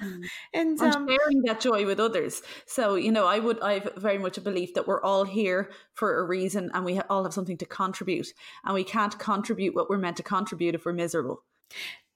Speaker 1: Mm. and, um, sharing that joy with others. So you know i would i've very much a belief that we're all here for a reason and we all have something to contribute. And we can't contribute what we're meant to contribute if we're miserable.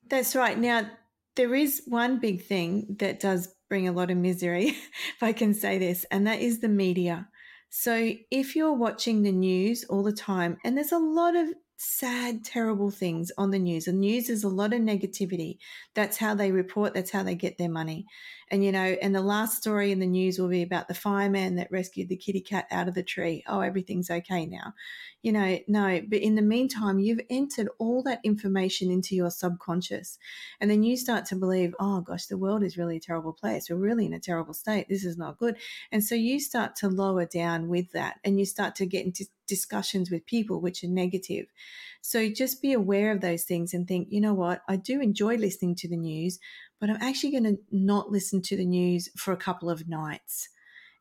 Speaker 2: That's right. Now there is one big thing that does bring a lot of misery, if I can say this, and that is the media. So if you're watching the news all the time, and there's a lot of sad, terrible things on the news. The news is a lot of negativity. That's how they report, that's how they get their money. And, you know, and the last story in the news will be about the fireman that rescued the kitty cat out of the tree. Oh, everything's okay now. You know, no, but in the meantime, you've entered all that information into your subconscious. And then you start to believe, oh gosh, the world is really a terrible place. We're really in a terrible state. This is not good. And so you start to lower down with that and you start to get into discussions with people which are negative. So just be aware of those things and think, you know what, I do enjoy listening to the news, but I'm actually going to not listen to the news for a couple of nights.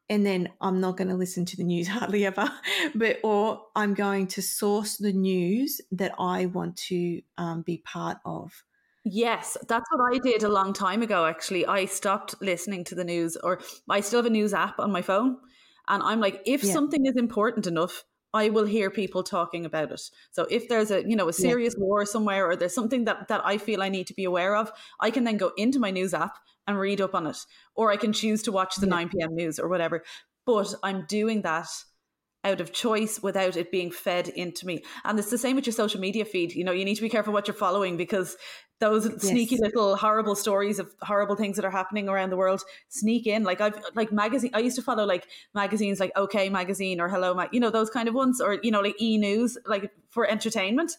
Speaker 2: And then I'm not going to listen to the news hardly ever, but or I'm going to source the news that I want to um, be part of.
Speaker 1: Yes, that's what I did a long time ago. Actually, I stopped listening to the news, or I still have a news app on my phone, and I'm like, if yeah. something is important enough, I will hear people talking about it. So if there's a you know a serious yeah. war somewhere or there's something that that I feel I need to be aware of, I can then go into my news app and read up on it, or I can choose to watch the yeah. 9 p.m. news or whatever. But I'm doing that out of choice without it being fed into me. And it's the same with your social media feed. You know, you need to be careful what you're following because those yes. sneaky little horrible stories of horrible things that are happening around the world sneak in. Like I've like magazine. I used to follow like magazines like OK Magazine or Hello Mag. You know those kind of ones, or you know like E News, like for entertainment.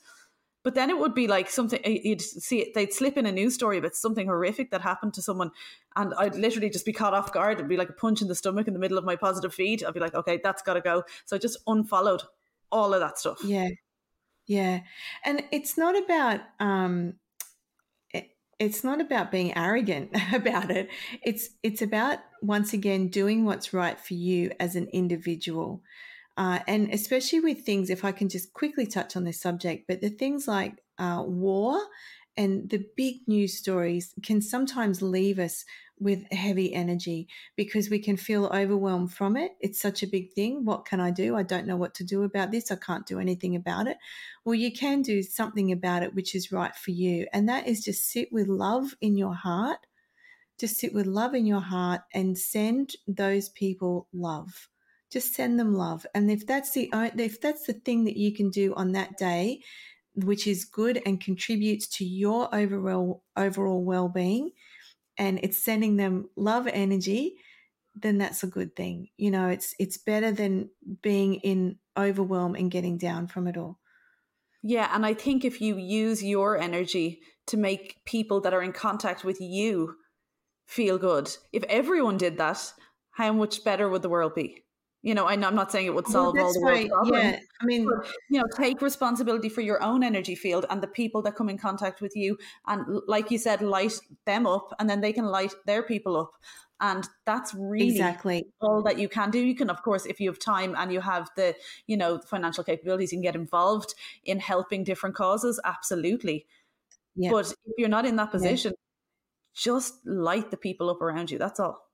Speaker 1: But then it would be like something eh, you'd see it, they'd slip in a news story about something horrific that happened to someone, and I'd literally just be caught off guard. It'd be like a punch in the stomach in the middle of my positive feed. I'd be like, okay, that's got to go. So I just unfollowed all of that stuff.
Speaker 2: Yeah, yeah, and it's not about um, it's not about being arrogant about it. It's it's about once again doing what's right for you as an individual. Uh, and especially with things, if I can just quickly touch on this subject, but the things like uh, war and the big news stories can sometimes leave us with heavy energy because we can feel overwhelmed from it. It's such a big thing. What can I do? I don't know what to do about this. I can't do anything about it. Well, you can do something about it which is right for you. And that is just sit with love in your heart. Just sit with love in your heart and send those people love just send them love. And if that's the if that's the thing that you can do on that day which is good and contributes to your overall overall well-being and it's sending them love energy then that's a good thing. You know it's it's better than being in overwhelm and getting down from it all.
Speaker 1: Yeah and i think if you use your energy to make people that are in contact with you feel good if everyone did that how much better would the world be you know, I'm not saying it would solve well, all the world's problems. Yeah,
Speaker 2: I mean,
Speaker 1: but, you know, take responsibility for your own energy field and the people that come in contact with you, and like you said, light them up, and then they can light their people up, and that's really
Speaker 2: exactly
Speaker 1: all that you can do. You can, of course, if you have time and you have the, you know, financial capabilities, you can get involved in helping different causes. Absolutely, yeah. But if you're not in that position, yeah. just light the people up around you. That's all.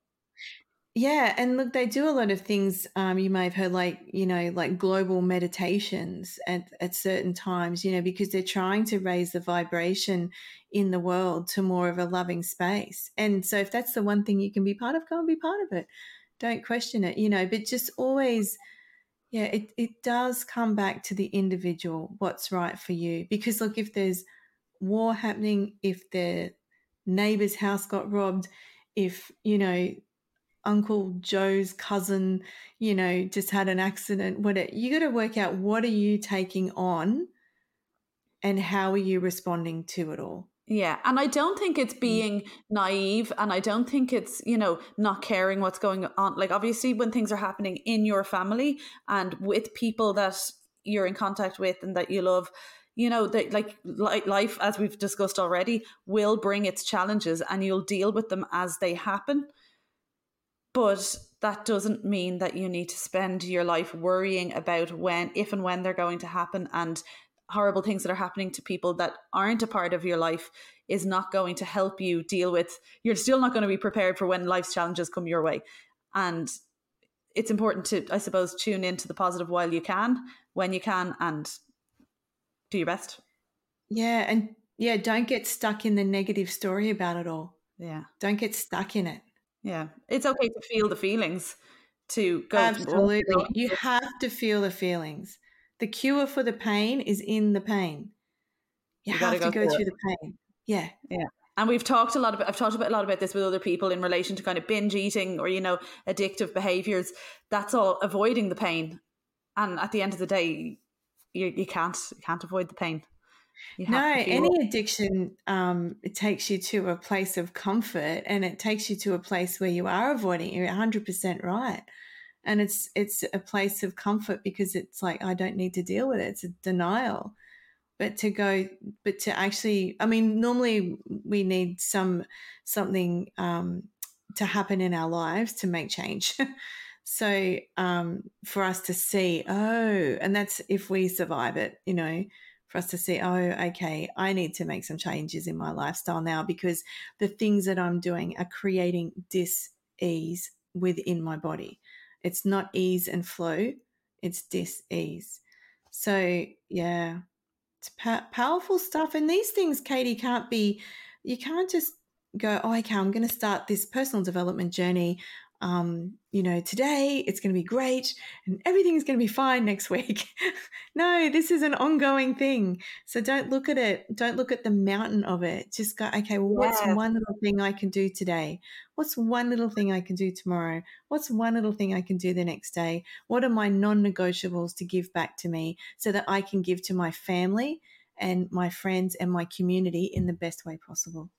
Speaker 2: Yeah, and look, they do a lot of things. Um, you may have heard, like you know, like global meditations at at certain times. You know, because they're trying to raise the vibration in the world to more of a loving space. And so, if that's the one thing you can be part of, go and be part of it. Don't question it. You know, but just always, yeah, it it does come back to the individual. What's right for you? Because look, if there's war happening, if the neighbor's house got robbed, if you know Uncle Joe's cousin, you know, just had an accident. What it, you got to work out what are you taking on, and how are you responding to it all.
Speaker 1: Yeah, and I don't think it's mm. being naive, and I don't think it's you know not caring what's going on. Like obviously, when things are happening in your family and with people that you're in contact with and that you love, you know that like life as we've discussed already will bring its challenges and you'll deal with them as they happen but that doesn't mean that you need to spend your life worrying about when, if and when they're going to happen and horrible things that are happening to people that aren't a part of your life is not going to help you deal with. You're still not going to be prepared for when life's challenges come your way. And it's important to, I suppose, tune into the positive while you can, when you can, and do your best.
Speaker 2: Yeah. And yeah, don't get stuck in the negative story about it all.
Speaker 1: Yeah.
Speaker 2: Don't get stuck in it.
Speaker 1: Yeah, it's okay to feel the feelings. To go
Speaker 2: absolutely, you have to feel the feelings. The cure for the pain is in the pain. You, you have go to go through it. the pain. Yeah,
Speaker 1: yeah. And we've talked a lot about I've talked about a lot about this with other people in relation to kind of binge eating or you know addictive behaviors. That's all avoiding the pain. And at the end of the day, you you can't you can't avoid the pain
Speaker 2: no, any addiction um, it takes you to a place of comfort, and it takes you to a place where you are avoiding. You're 100 percent right, and it's it's a place of comfort because it's like I don't need to deal with it. It's a denial, but to go, but to actually, I mean, normally we need some something um, to happen in our lives to make change. so um, for us to see, oh, and that's if we survive it, you know for us to see, oh, okay, I need to make some changes in my lifestyle now because the things that I'm doing are creating dis ease within my body. It's not ease and flow, it's dis ease. So, yeah, it's pa- powerful stuff. And these things, Katie, can't be, you can't just go, oh, okay, I'm going to start this personal development journey. Um, you know, today it's going to be great and everything is going to be fine next week. no, this is an ongoing thing. So don't look at it. Don't look at the mountain of it. Just go, okay, well, what's yeah. one little thing I can do today? What's one little thing I can do tomorrow? What's one little thing I can do the next day? What are my non negotiables to give back to me so that I can give to my family and my friends and my community in the best way possible?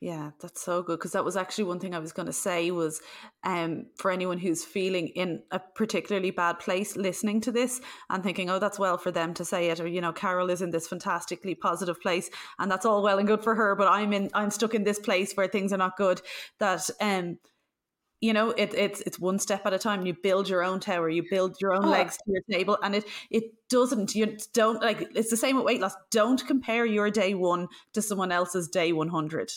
Speaker 1: Yeah, that's so good because that was actually one thing I was going to say was um, for anyone who's feeling in a particularly bad place listening to this and thinking, oh, that's well for them to say it, or you know, Carol is in this fantastically positive place and that's all well and good for her, but I'm in, I'm stuck in this place where things are not good. That um, you know, it, it's it's one step at a time. You build your own tower, you build your own oh. legs to your table, and it it doesn't. You don't like. It's the same with weight loss. Don't compare your day one to someone else's day one hundred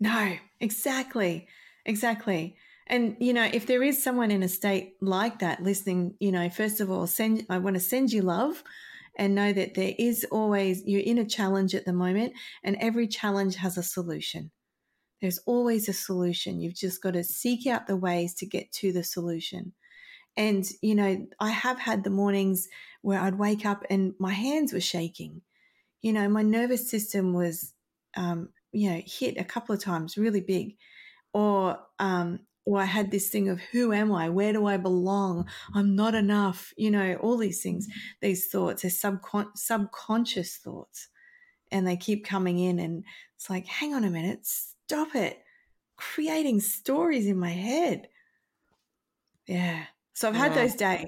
Speaker 2: no, exactly. Exactly. And you know, if there is someone in a state like that listening, you know, first of all, send I want to send you love and know that there is always you're in a challenge at the moment and every challenge has a solution. There's always a solution. You've just got to seek out the ways to get to the solution. And you know, I have had the mornings where I'd wake up and my hands were shaking. You know, my nervous system was um, you know hit a couple of times really big or um or I had this thing of who am I? Where do I belong? I'm not enough. You know, all these things, these thoughts, they're subcon- subconscious thoughts, and they keep coming in. And it's like, hang on a minute, stop it. Creating stories in my head. Yeah. So I've had yeah. those days.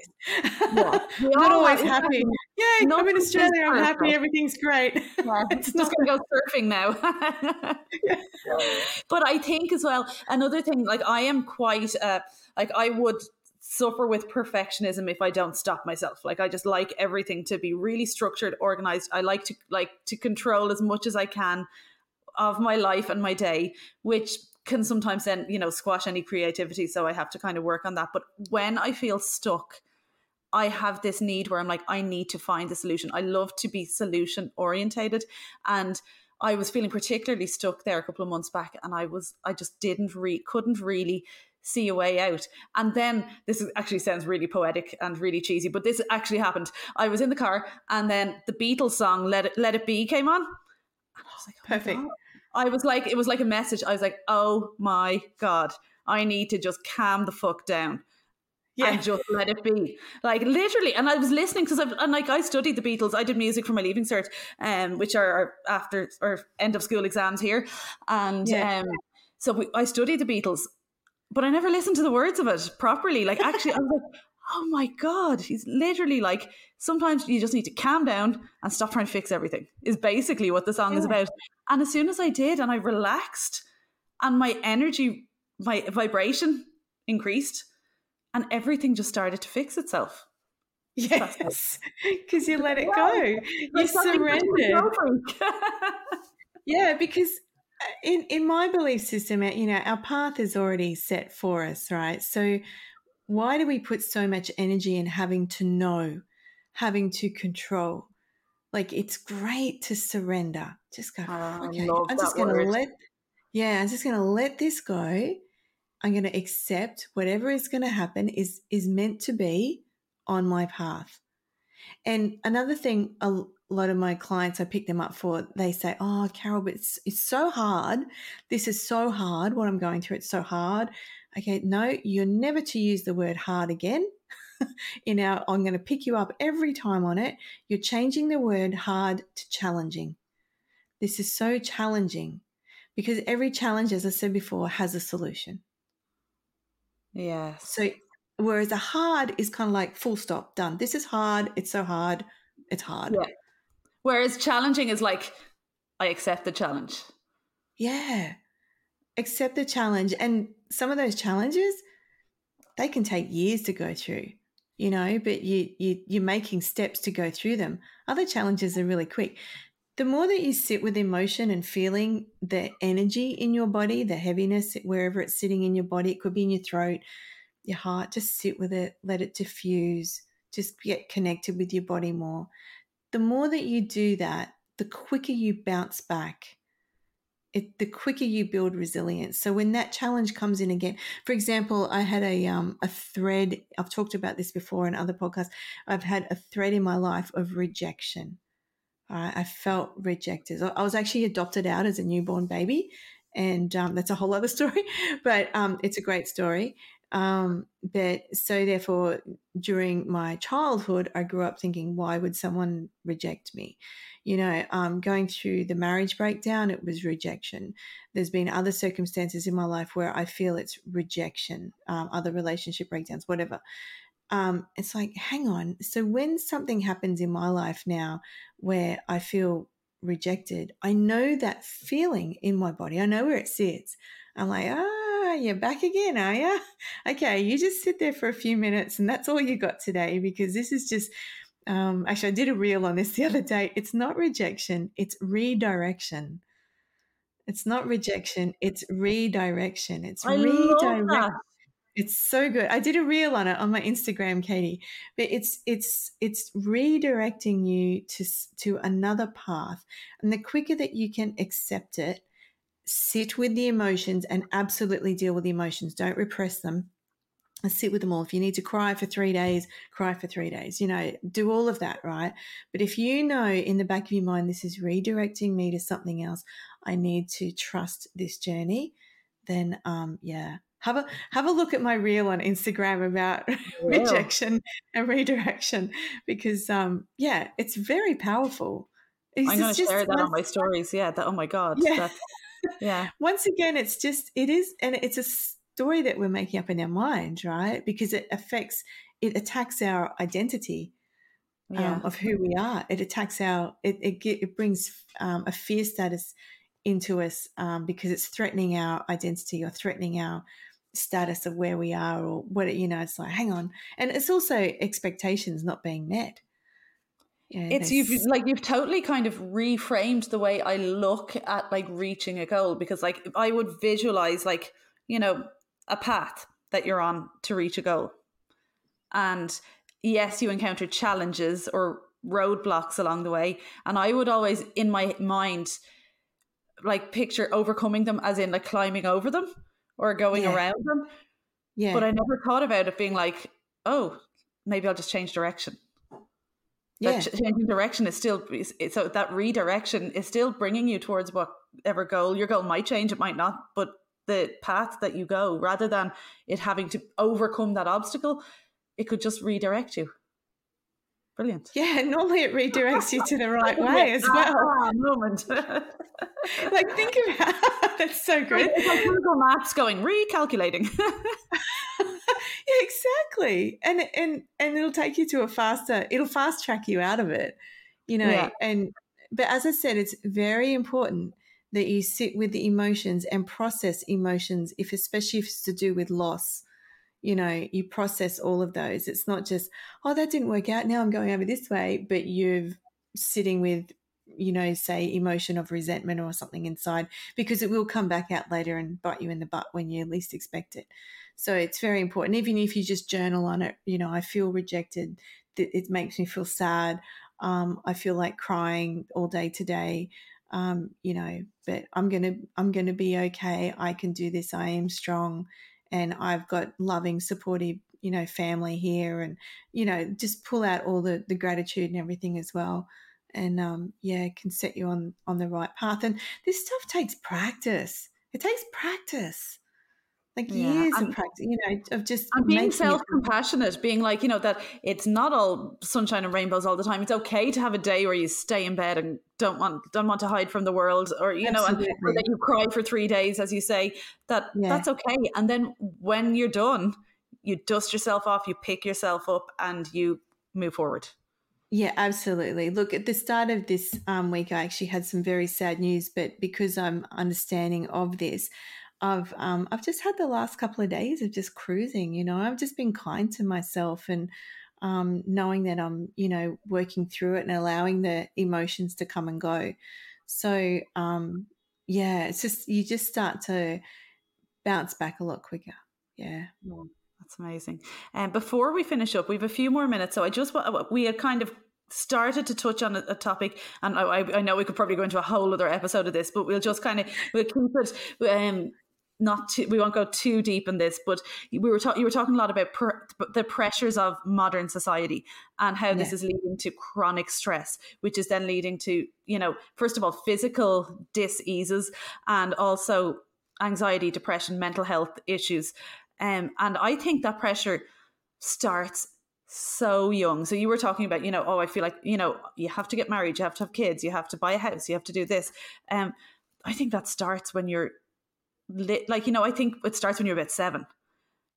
Speaker 2: Yeah. not always happy. Yeah, I'm in Australia. I'm happy. Everything's great.
Speaker 1: Yeah, it's not going to go surfing now. yeah. But I think as well, another thing, like I am quite, uh, like I would suffer with perfectionism if I don't stop myself. Like I just like everything to be really structured, organized. I like to like to control as much as I can of my life and my day, which can sometimes then you know squash any creativity so i have to kind of work on that. But when i feel stuck i have this need where i'm like i need to find a solution. I love to be solution orientated and i was feeling particularly stuck there a couple of months back and i was i just didn't re couldn't really see a way out. And then this is, actually sounds really poetic and really cheesy but this actually happened. I was in the car and then the beatles song let it let it be came on. And
Speaker 2: i was like oh perfect
Speaker 1: I was like, it was like a message. I was like, oh my God, I need to just calm the fuck down. Yeah. And just let it be, like literally. And I was listening because I've and like I studied the Beatles. I did music for my leaving cert, um, which are after or end of school exams here, and yeah. um, so we, I studied the Beatles, but I never listened to the words of it properly. Like actually, I was like, oh my god, he's literally like sometimes you just need to calm down and stop trying to fix everything. Is basically what the song yeah. is about. And as soon as I did and I relaxed and my energy, my vibration increased and everything just started to fix itself.
Speaker 2: Yes, because you let it go. You surrendered. yeah, because uh, in in my belief system, uh, you know, our path is already set for us, right? So why do we put so much energy in having to know, having to control? Like it's great to surrender. Just go, oh, okay, I'm just going to let, yeah, I'm just going to let this go. I'm going to accept whatever is going to happen is is meant to be on my path. And another thing, a lot of my clients, I pick them up for, they say, "Oh, Carol, but it's it's so hard. This is so hard. What I'm going through, it's so hard." Okay, no, you're never to use the word hard again in our, I'm going to pick you up every time on it. You're changing the word hard to challenging. This is so challenging because every challenge, as I said before, has a solution.
Speaker 1: Yeah.
Speaker 2: So, whereas a hard is kind of like full stop, done. This is hard. It's so hard. It's hard. Yeah.
Speaker 1: Whereas challenging is like, I accept the challenge.
Speaker 2: Yeah. Accept the challenge. And some of those challenges, they can take years to go through you know, but you, you you're making steps to go through them. Other challenges are really quick. The more that you sit with emotion and feeling the energy in your body, the heaviness wherever it's sitting in your body, it could be in your throat, your heart, just sit with it, let it diffuse, just get connected with your body more. The more that you do that, the quicker you bounce back it, the quicker you build resilience. So when that challenge comes in again, for example, I had a um, a thread. I've talked about this before in other podcasts. I've had a thread in my life of rejection. I felt rejected. I was actually adopted out as a newborn baby, and um, that's a whole other story. But um, it's a great story. Um, but so therefore, during my childhood, I grew up thinking, why would someone reject me? You know, um, going through the marriage breakdown, it was rejection. There's been other circumstances in my life where I feel it's rejection, um, other relationship breakdowns, whatever. Um, it's like, hang on. So when something happens in my life now where I feel rejected, I know that feeling in my body. I know where it sits. I'm like, ah, you're back again, are you? Okay, you just sit there for a few minutes and that's all you got today because this is just um, actually, I did a reel on this the other day. It's not rejection, it's redirection. It's not rejection, it's redirection. It's
Speaker 1: I
Speaker 2: redirection. It's so good. I did a reel on it on my Instagram, Katie. But it's it's it's redirecting you to to another path. And the quicker that you can accept it, sit with the emotions and absolutely deal with the emotions. Don't repress them sit with them all. If you need to cry for three days, cry for three days. You know, do all of that, right? But if you know in the back of your mind, this is redirecting me to something else, I need to trust this journey, then um, yeah. Have a have a look at my reel on Instagram about rejection and redirection because um, yeah, it's very powerful.
Speaker 1: It's I'm going to share that on my stories. Yeah, that oh my god.
Speaker 2: Yeah. Yeah. Once again, it's just it is, and it's a story that we're making up in our mind, right? Because it affects, it attacks our identity um, yeah. um, of who we are. It attacks our, it, it, it brings um, a fear status into us um, because it's threatening our identity or threatening our status of where we are or what, it, you know, it's like, hang on. And it's also expectations not being met.
Speaker 1: Yeah, it's you've like you've totally kind of reframed the way I look at like reaching a goal because like I would visualize like you know a path that you're on to reach a goal. And yes, you encounter challenges or roadblocks along the way. And I would always, in my mind, like picture overcoming them as in like climbing over them or going yeah. around them. Yeah. But I never thought about it being like, oh, maybe I'll just change direction. Yeah. That changing direction is still so that redirection is still bringing you towards whatever goal your goal might change. It might not, but the path that you go rather than it having to overcome that obstacle it could just redirect you brilliant.
Speaker 2: Yeah normally it redirects you to the right way as well.
Speaker 1: Ah, moment.
Speaker 2: Like think about that's so good
Speaker 1: it's like google maps going recalculating.
Speaker 2: Yeah exactly. And and and it'll take you to a faster it'll fast track you out of it you know yeah. and but as i said it's very important that you sit with the emotions and process emotions if especially if it's to do with loss you know you process all of those. It's not just oh that didn't work out. Now i'm going over this way but you're sitting with you know say emotion of resentment or something inside because it will come back out later and bite you in the butt when you least expect it. So it's very important. Even if you just journal on it you know i feel rejected. It makes me feel sad. Um, i feel like crying all day today. Um, you know, but I'm gonna I'm gonna be okay. I can do this. I am strong, and I've got loving, supportive, you know, family here, and you know, just pull out all the the gratitude and everything as well, and um, yeah, can set you on on the right path. And this stuff takes practice. It takes practice like yeah. years of practice, you know, of just
Speaker 1: and being self compassionate, being like, you know, that it's not all sunshine and rainbows all the time. It's okay to have a day where you stay in bed and don't want don't want to hide from the world, or you Absolutely. know, and that you cry for three days, as you say. That yeah. that's okay. And then when you're done, you dust yourself off, you pick yourself up, and you move forward.
Speaker 2: Yeah, absolutely. Look, at the start of this um, week, I actually had some very sad news, but because I'm understanding of this, I've um, I've just had the last couple of days of just cruising. You know, I've just been kind to myself and um, knowing that I'm you know working through it and allowing the emotions to come and go. So um, yeah, it's just you just start to bounce back a lot quicker. Yeah.
Speaker 1: That's amazing. And um, before we finish up, we have a few more minutes. So I just we had kind of started to touch on a, a topic, and I, I know we could probably go into a whole other episode of this, but we'll just kind of we'll keep it. Um, not too, we won't go too deep in this, but we were talking. You were talking a lot about per, the pressures of modern society and how yeah. this is leading to chronic stress, which is then leading to you know, first of all, physical diseases and also anxiety, depression, mental health issues. Um, and I think that pressure starts so young. So you were talking about, you know, oh, I feel like, you know, you have to get married, you have to have kids, you have to buy a house, you have to do this. Um, I think that starts when you're like, you know, I think it starts when you're about seven.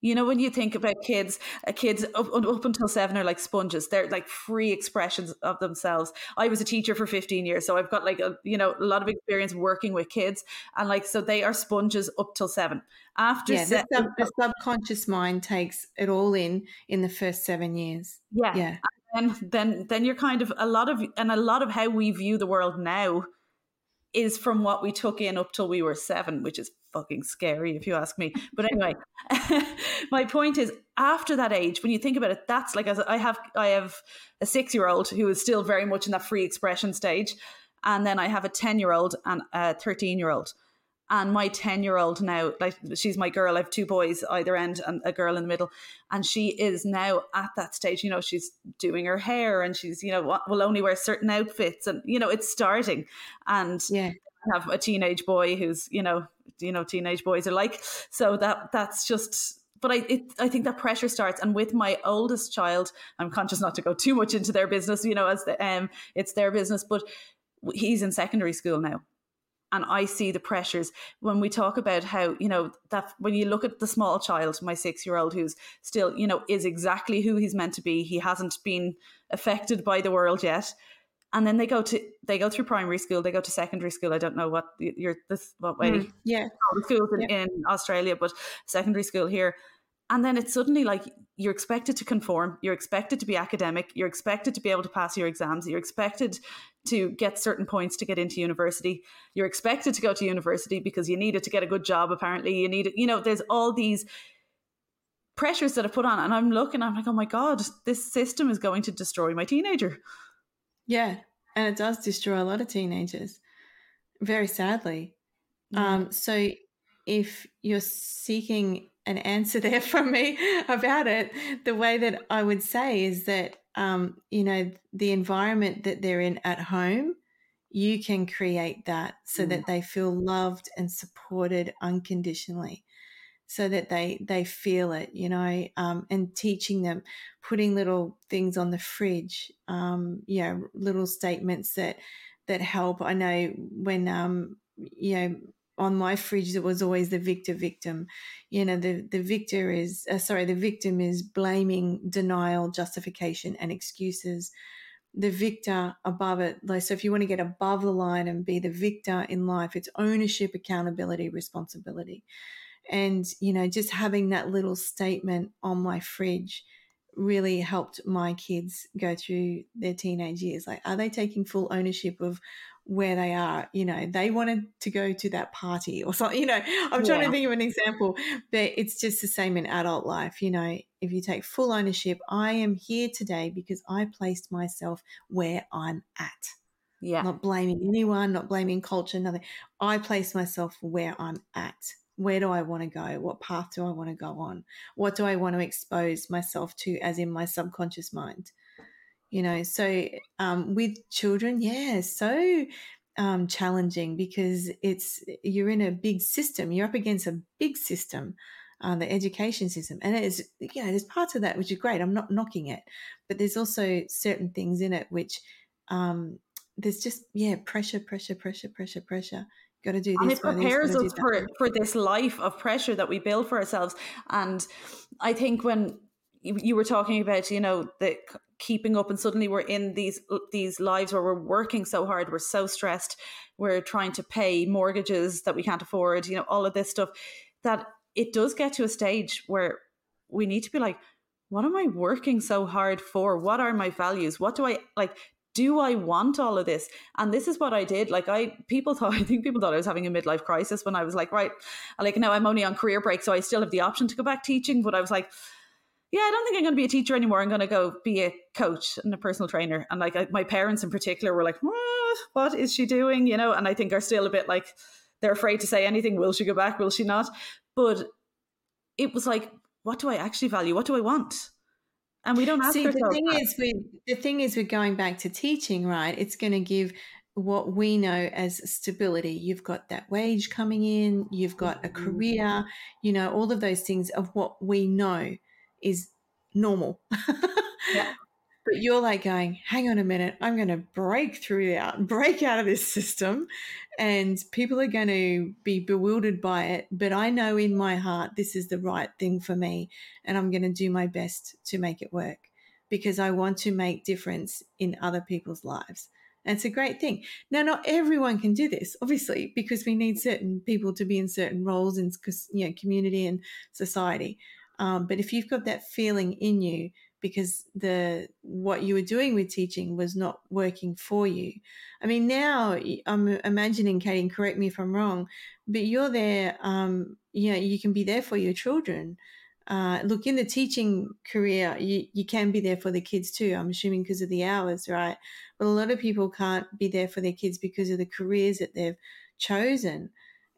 Speaker 1: You know, when you think about kids, uh, kids up, up until seven are like sponges. They're like free expressions of themselves. I was a teacher for 15 years, so I've got like a, you know, a lot of experience working with kids. And like, so they are sponges up till seven. After
Speaker 2: yeah, seven, the, sub, the subconscious mind takes it all in in the first seven years.
Speaker 1: Yeah. Yeah. And then, then, then you're kind of a lot of, and a lot of how we view the world now is from what we took in up till we were seven, which is fucking scary if you ask me. But anyway, my point is after that age, when you think about it, that's like I have I have a six year old who is still very much in that free expression stage. And then I have a 10 year old and a 13 year old. And my 10 year old now, like she's my girl, I have two boys either end and a girl in the middle. And she is now at that stage, you know, she's doing her hair and she's, you know, will only wear certain outfits. And, you know, it's starting. And yeah. I have a teenage boy who's, you know, you know, teenage boys are like. So that that's just but I it, I think that pressure starts. And with my oldest child, I'm conscious not to go too much into their business, you know, as the, um, it's their business. But he's in secondary school now, and I see the pressures when we talk about how, you know, that when you look at the small child, my six year old, who's still, you know, is exactly who he's meant to be. He hasn't been affected by the world yet. And then they go to they go through primary school, they go to secondary school. I don't know what you're this what way mm,
Speaker 2: yeah
Speaker 1: schools in,
Speaker 2: yeah.
Speaker 1: in Australia, but secondary school here. And then it's suddenly like you're expected to conform, you're expected to be academic, you're expected to be able to pass your exams, you're expected to get certain points to get into university. You're expected to go to university because you need it to get a good job, apparently. You need it, you know, there's all these pressures that are put on. And I'm looking, I'm like, oh my God, this system is going to destroy my teenager.
Speaker 2: Yeah. And it does destroy a lot of teenagers, very sadly. Yeah. Um, so if you're seeking an answer there from me about it, the way that I would say is that um, you know, the environment that they're in at home, you can create that so mm. that they feel loved and supported unconditionally so that they they feel it you know um, and teaching them putting little things on the fridge um, you know little statements that that help i know when um you know on my fridge that was always the victor victim. You know the the victor is uh, sorry the victim is blaming denial justification and excuses. The victor above it like so if you want to get above the line and be the victor in life it's ownership accountability responsibility. And you know just having that little statement on my fridge really helped my kids go through their teenage years. Like are they taking full ownership of where they are. You know, they wanted to go to that party or something. You know, I'm trying yeah. to think of an example, but it's just the same in adult life. You know, if you take full ownership, I am here today because I placed myself where I'm at.
Speaker 1: Yeah.
Speaker 2: Not blaming anyone, not blaming culture, nothing. I place myself where I'm at. Where do I want to go? What path do I want to go on? What do I want to expose myself to, as in my subconscious mind? You know so um, with children yeah so um, challenging because it's you're in a big system you're up against a big system uh, the education system and it is you know there's parts of that which are great i'm not knocking it but there's also certain things in it which um, there's just yeah pressure pressure pressure pressure pressure got to do this
Speaker 1: and it prepares us for for this life of pressure that we build for ourselves and i think when you were talking about you know the keeping up and suddenly we're in these uh, these lives where we're working so hard we're so stressed we're trying to pay mortgages that we can't afford you know all of this stuff that it does get to a stage where we need to be like what am i working so hard for what are my values what do i like do I want all of this? And this is what I did. Like I people thought I think people thought I was having a midlife crisis when I was like, right, like now I'm only on career break, so I still have the option to go back teaching. But I was like, yeah, I don't think I'm going to be a teacher anymore. I'm going to go be a coach and a personal trainer. And like I, my parents in particular were like, what is she doing? You know, and I think are still a bit like they're afraid to say anything. Will she go back? Will she not? But it was like, what do I actually value? What do I want? And we don't ask
Speaker 2: See. The thing
Speaker 1: that.
Speaker 2: is, we the thing is, we're going back to teaching, right? It's going to give what we know as stability. You've got that wage coming in. You've got a
Speaker 1: Mm-hmm.
Speaker 2: career. You know all of those things of what we know is normal.
Speaker 1: Yeah.
Speaker 2: But you're like going, hang on a minute, I'm going to break through out, break out of this system, and people are going to be bewildered by it. But I know in my heart this is the right thing for me, and I'm going to do my best to make it work because I want to make difference in other people's lives. And it's a great thing. Now, not everyone can do this, obviously, because we need certain people to be in certain roles in you know community and society. Um, but if you've got that feeling in you because the what you were doing with teaching was not working for you. I mean, now I'm imagining, Katie, and correct me if I'm wrong, but you're there. Um, you know, you can be there for your children. Uh, look, in the teaching career, you, you can be there for the kids too. I'm assuming because of the hours, right? But a lot of people can't be there for their kids because of the careers that they've chosen,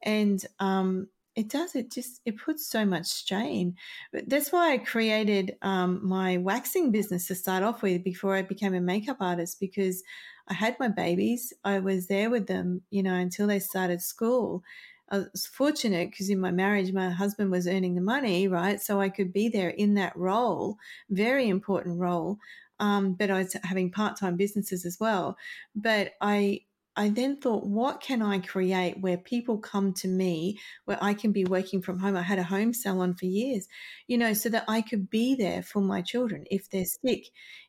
Speaker 2: and um, it does it just it puts so much strain but that's why i created um, my waxing business to start off with before i became a makeup artist because i had my babies i was there with them you know until they started school. I was fortunate because in my marriage my husband was earning the money right? So i could be there in that role very important role um, but i was having part-time businesses as well. But i I then thought, what can I create where people come to me, where I can be working from home? I had a home salon for years, you know, so that I could be there for my children if they're sick,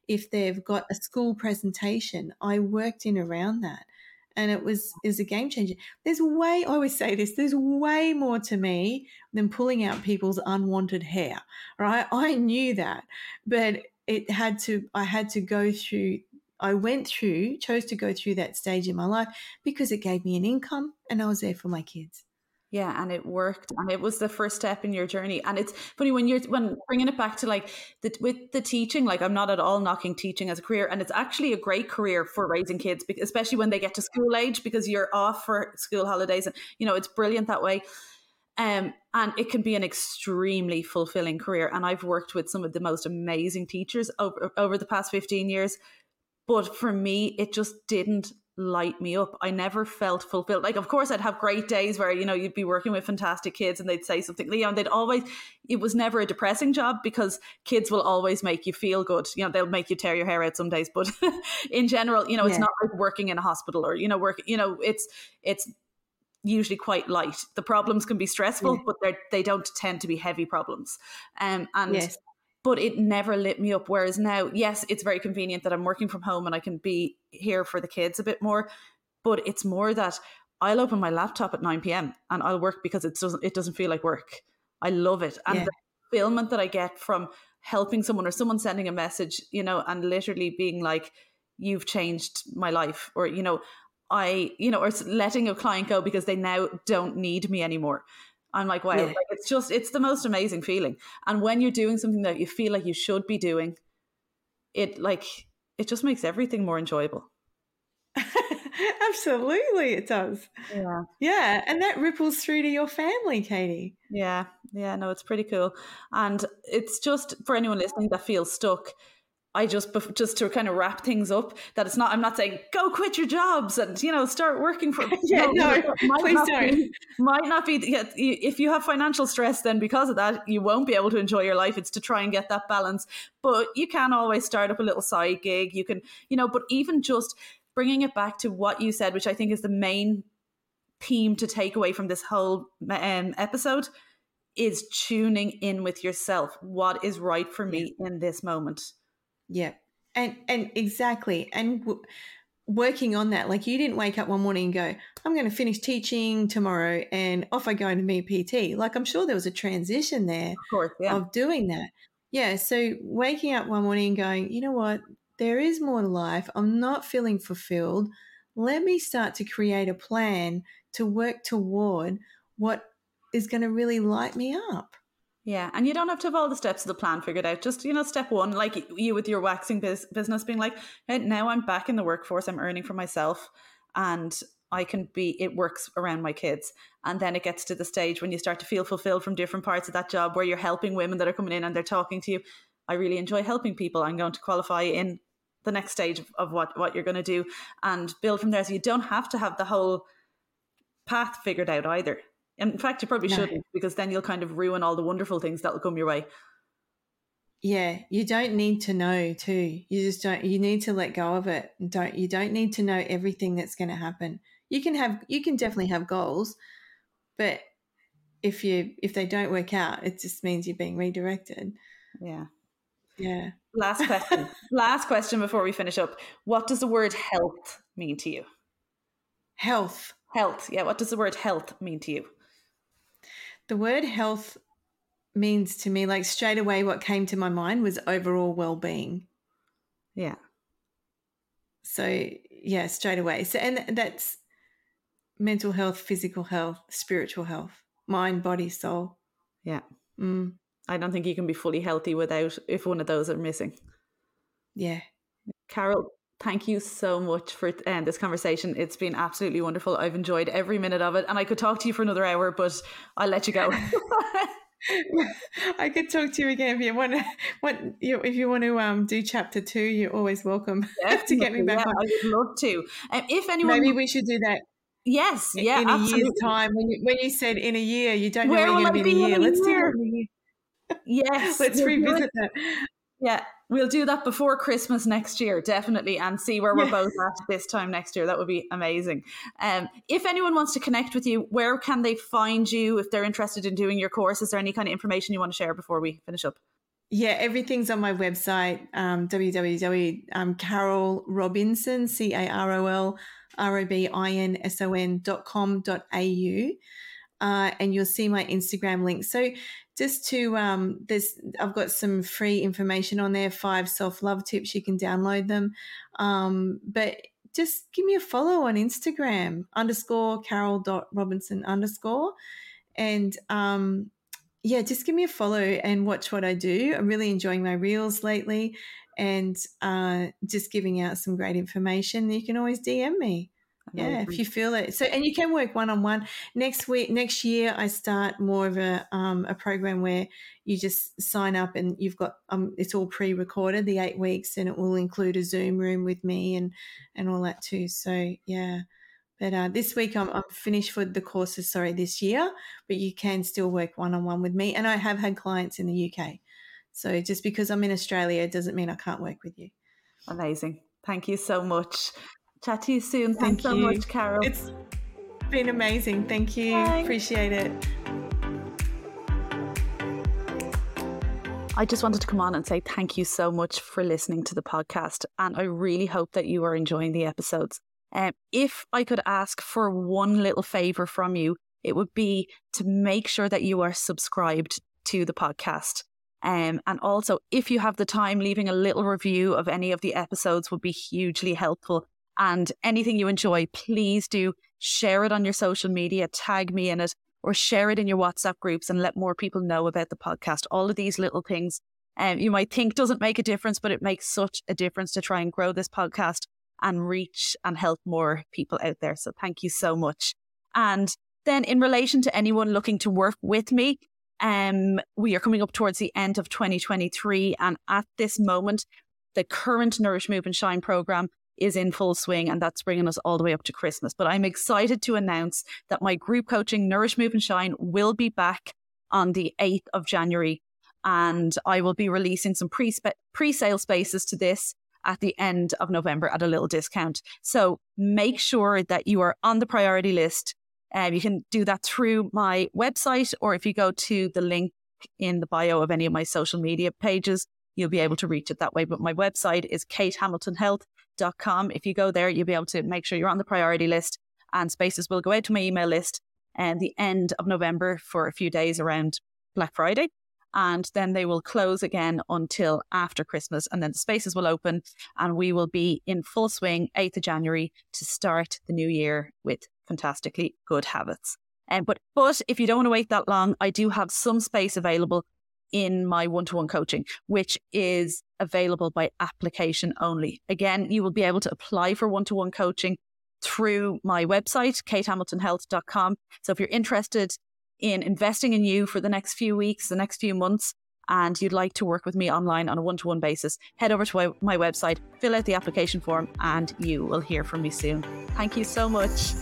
Speaker 2: if they've got a school presentation. I worked in around that. And it was is a game changer. There's way I always say this. There's way more to me than pulling out people's unwanted hair, right? I knew that, but it had to. I had to go through I went through, chose to go through that stage in my life because it gave me an income and I was there for my kids.
Speaker 1: Yeah, and it worked, and it was the first step in your journey. And it's funny when you're when bringing it back to like the with the teaching. Like I'm not at all knocking teaching as a career, and it's actually a great career for raising kids, especially when they get to school age because you're off for school holidays, and you know it's brilliant that way. Um, and it can be an extremely fulfilling career. And I've worked with some of the most amazing teachers over over the past 15 years but for me, it just didn't light me up. I never felt fulfilled. Like, of course, I'd have great days where, you know, you'd be working with fantastic kids and they'd say something, you know, they'd always, it was never a depressing job because kids will always make you feel good. You know, they'll make you tear your hair out some days. But in general, you know, it's
Speaker 2: Yeah.
Speaker 1: not like working in a hospital or, you know, work, you know, it's, it's, usually quite light the problems can be stressful
Speaker 2: Yeah.
Speaker 1: but they they don't tend to be heavy problems um and
Speaker 2: Yes.
Speaker 1: But it never lit me up. Whereas now, yes, it's very convenient that I'm working from home and I can be here for the kids a bit more. But it's more that I'll open my laptop at 9 p.m. and I'll work because it doesn't it doesn't feel like work. I love it. And
Speaker 2: Yeah.
Speaker 1: the fulfillment that I get from helping someone or someone sending a message, you know, and literally being like, You've changed my life, or you know, I, you know, or letting a client go because they now don't need me anymore. I'm like, wow,
Speaker 2: Yeah.
Speaker 1: like it's just, it's the most amazing feeling. And when you're doing something that you feel like you should be doing, it like, it just makes everything more enjoyable.
Speaker 2: Absolutely, it does.
Speaker 1: Yeah.
Speaker 2: Yeah, and that ripples through to your family, Katie.
Speaker 1: Yeah. Yeah. No, it's pretty cool. And it's just for anyone listening that feels stuck. I just, just to kind of wrap things up, that it's not, I'm not saying go quit your jobs and, you know, start working for,
Speaker 2: Yeah, no,
Speaker 1: might
Speaker 2: please
Speaker 1: not
Speaker 2: don't.
Speaker 1: Be, might not be, yeah, if you have financial stress, then because of that, you won't be able to enjoy your life. It's to try and get that balance. But you can always start up a little side gig. You can, you know, but even just bringing it back to what you said, which I think is the main theme to take away from this whole um, episode is tuning in with yourself. What is right for me in this moment?
Speaker 2: Yeah, and and exactly, and w- working on that. Like you didn't wake up one morning and go, "I'm going to finish teaching tomorrow," and off I go to me PT. Like I'm sure there was a transition there
Speaker 1: Of course, yeah.
Speaker 2: of doing that. Yeah, so waking up one morning and going, you know what, there is more to life. I'm not feeling fulfilled. Let me start to create a plan to work toward what is going to really light me up.
Speaker 1: Yeah, and you don't have to have all the steps of the plan figured out. Just you know, step one, like you with your waxing biz- business, being like, hey, now I'm back in the workforce. I'm earning for myself, and I can be. It works around my kids, and then it gets to the stage when you start to feel fulfilled from different parts of that job, where you're helping women that are coming in and they're talking to you. I really enjoy helping people. I'm going to qualify in the next stage of, of what what you're going to do, and build from there. So you don't have to have the whole path figured out either. In fact, you probably no. shouldn't because then you'll kind of ruin all the wonderful things that'll come your way.
Speaker 2: Yeah, you don't need to know too. You just don't you need to let go of it. Don't you don't need to know everything that's going to happen. You can have you can definitely have goals, but if you if they don't work out, it just means you're being redirected.
Speaker 1: Yeah.
Speaker 2: Yeah.
Speaker 1: Last question. Last question before we finish up. What does the word health mean to you?
Speaker 2: Health.
Speaker 1: Health. Yeah, what does the word health mean to you?
Speaker 2: The word health means to me, like straight away, what came to my mind was overall well being.
Speaker 1: Yeah.
Speaker 2: So, yeah, straight away. So, and that's mental health, physical health, spiritual health, mind, body, soul.
Speaker 1: Yeah.
Speaker 2: Mm.
Speaker 1: I don't think you can be fully healthy without if one of those are missing.
Speaker 2: Yeah.
Speaker 1: Carol, thank you so much for um, this conversation. It's been absolutely wonderful. I've enjoyed every minute of it, and I could talk to you for another hour, but I'll let you go.
Speaker 2: I could talk to you again if you want. To, what if you want to um, do chapter two? You're always welcome to get me back.
Speaker 1: Yeah,
Speaker 2: on.
Speaker 1: I would love to. Um, if anyone,
Speaker 2: maybe we should do that.
Speaker 1: Yes, yeah,
Speaker 2: in a
Speaker 1: absolutely.
Speaker 2: year's time. When you, when you said in a year, you don't know where, where you're going to be in a year. Let's do it.
Speaker 1: Yes,
Speaker 2: let's revisit that.
Speaker 1: Yeah, we'll do that before Christmas next year, definitely, and see where we're both at this time next year. That would be amazing. Um, if anyone wants to connect with you, where can they find you if they're interested in doing your course? Is there any kind of information you want to share before we finish up?
Speaker 2: Yeah, everything's on my website, um, www.carolrobinson, um, C A R O L R O B I N S O N dot com dot au. Uh, and you'll see my Instagram link. So just to um, there's I've got some free information on there, five self love tips. You can download them, um, but just give me a follow on Instagram underscore Carol Robinson underscore, and um, yeah, just give me a follow and watch what I do. I'm really enjoying my reels lately, and uh, just giving out some great information. You can always DM me. Yeah, if you feel it. So, and you can work one on one. Next week, next year, I start more of a um, a program where you just sign up and you've got um, it's all pre recorded, the eight weeks, and it will include a Zoom room with me and and all that too. So, yeah. But uh, this week I'm, I'm finished for the courses. Sorry, this year, but you can still work one on one with me, and I have had clients in the UK. So just because I'm in Australia doesn't mean I can't work with you.
Speaker 1: Amazing. Thank you so much. Chat to you soon. Thanks Thank so much, Carol.
Speaker 2: It's been amazing. Thank you. Thanks. Appreciate it.
Speaker 1: I just wanted to come on and say thank you so much for listening to the podcast. And I really hope that you are enjoying the episodes. Um, if I could ask for one little favor from you, it would be to make sure that you are subscribed to the podcast. Um, and also, if you have the time, leaving a little review of any of the episodes would be hugely helpful. And anything you enjoy, please do share it on your social media, tag me in it, or share it in your WhatsApp groups and let more people know about the podcast. All of these little things um, you might think doesn't make a difference, but it makes such a difference to try and grow this podcast and reach and help more people out there. So thank you so much. And then in relation to anyone looking to work with me, um, we are coming up towards the end of 2023. And at this moment, the current Nourish, Move and Shine program is in full swing, and that's bringing us all the way up to Christmas. But I'm excited to announce that my group coaching, Nourish, Move and Shine, will be back on the 8th of January. And I will be releasing some pre pre sale spaces to this at the end of November at a little discount. So make sure that you are on the priority list. Um, you can do that through my website, or if you go to the link in the bio of any of my social media pages, you'll be able to reach it that way. But my website is katehamiltonhealth.com. If you go there, you'll be able to make sure you're on the priority list and spaces will go out to my email list and the end of November for a few days around Black Friday. And then they will close again until after Christmas. And then the spaces will open and we will be in full swing 8th of January to start the new year with fantastically good habits. Um, but but if you don't want to wait that long, I do have some space available in my one to one coaching, which is available by application only. Again, you will be able to apply for one to one coaching through my website, katehamiltonhealth.com. So if you're interested in investing in you for the next few weeks, the next few months, and you'd like to work with me online on a one to one basis, head over to my, website, fill out the application form, and you will hear from me soon. Thank you so much.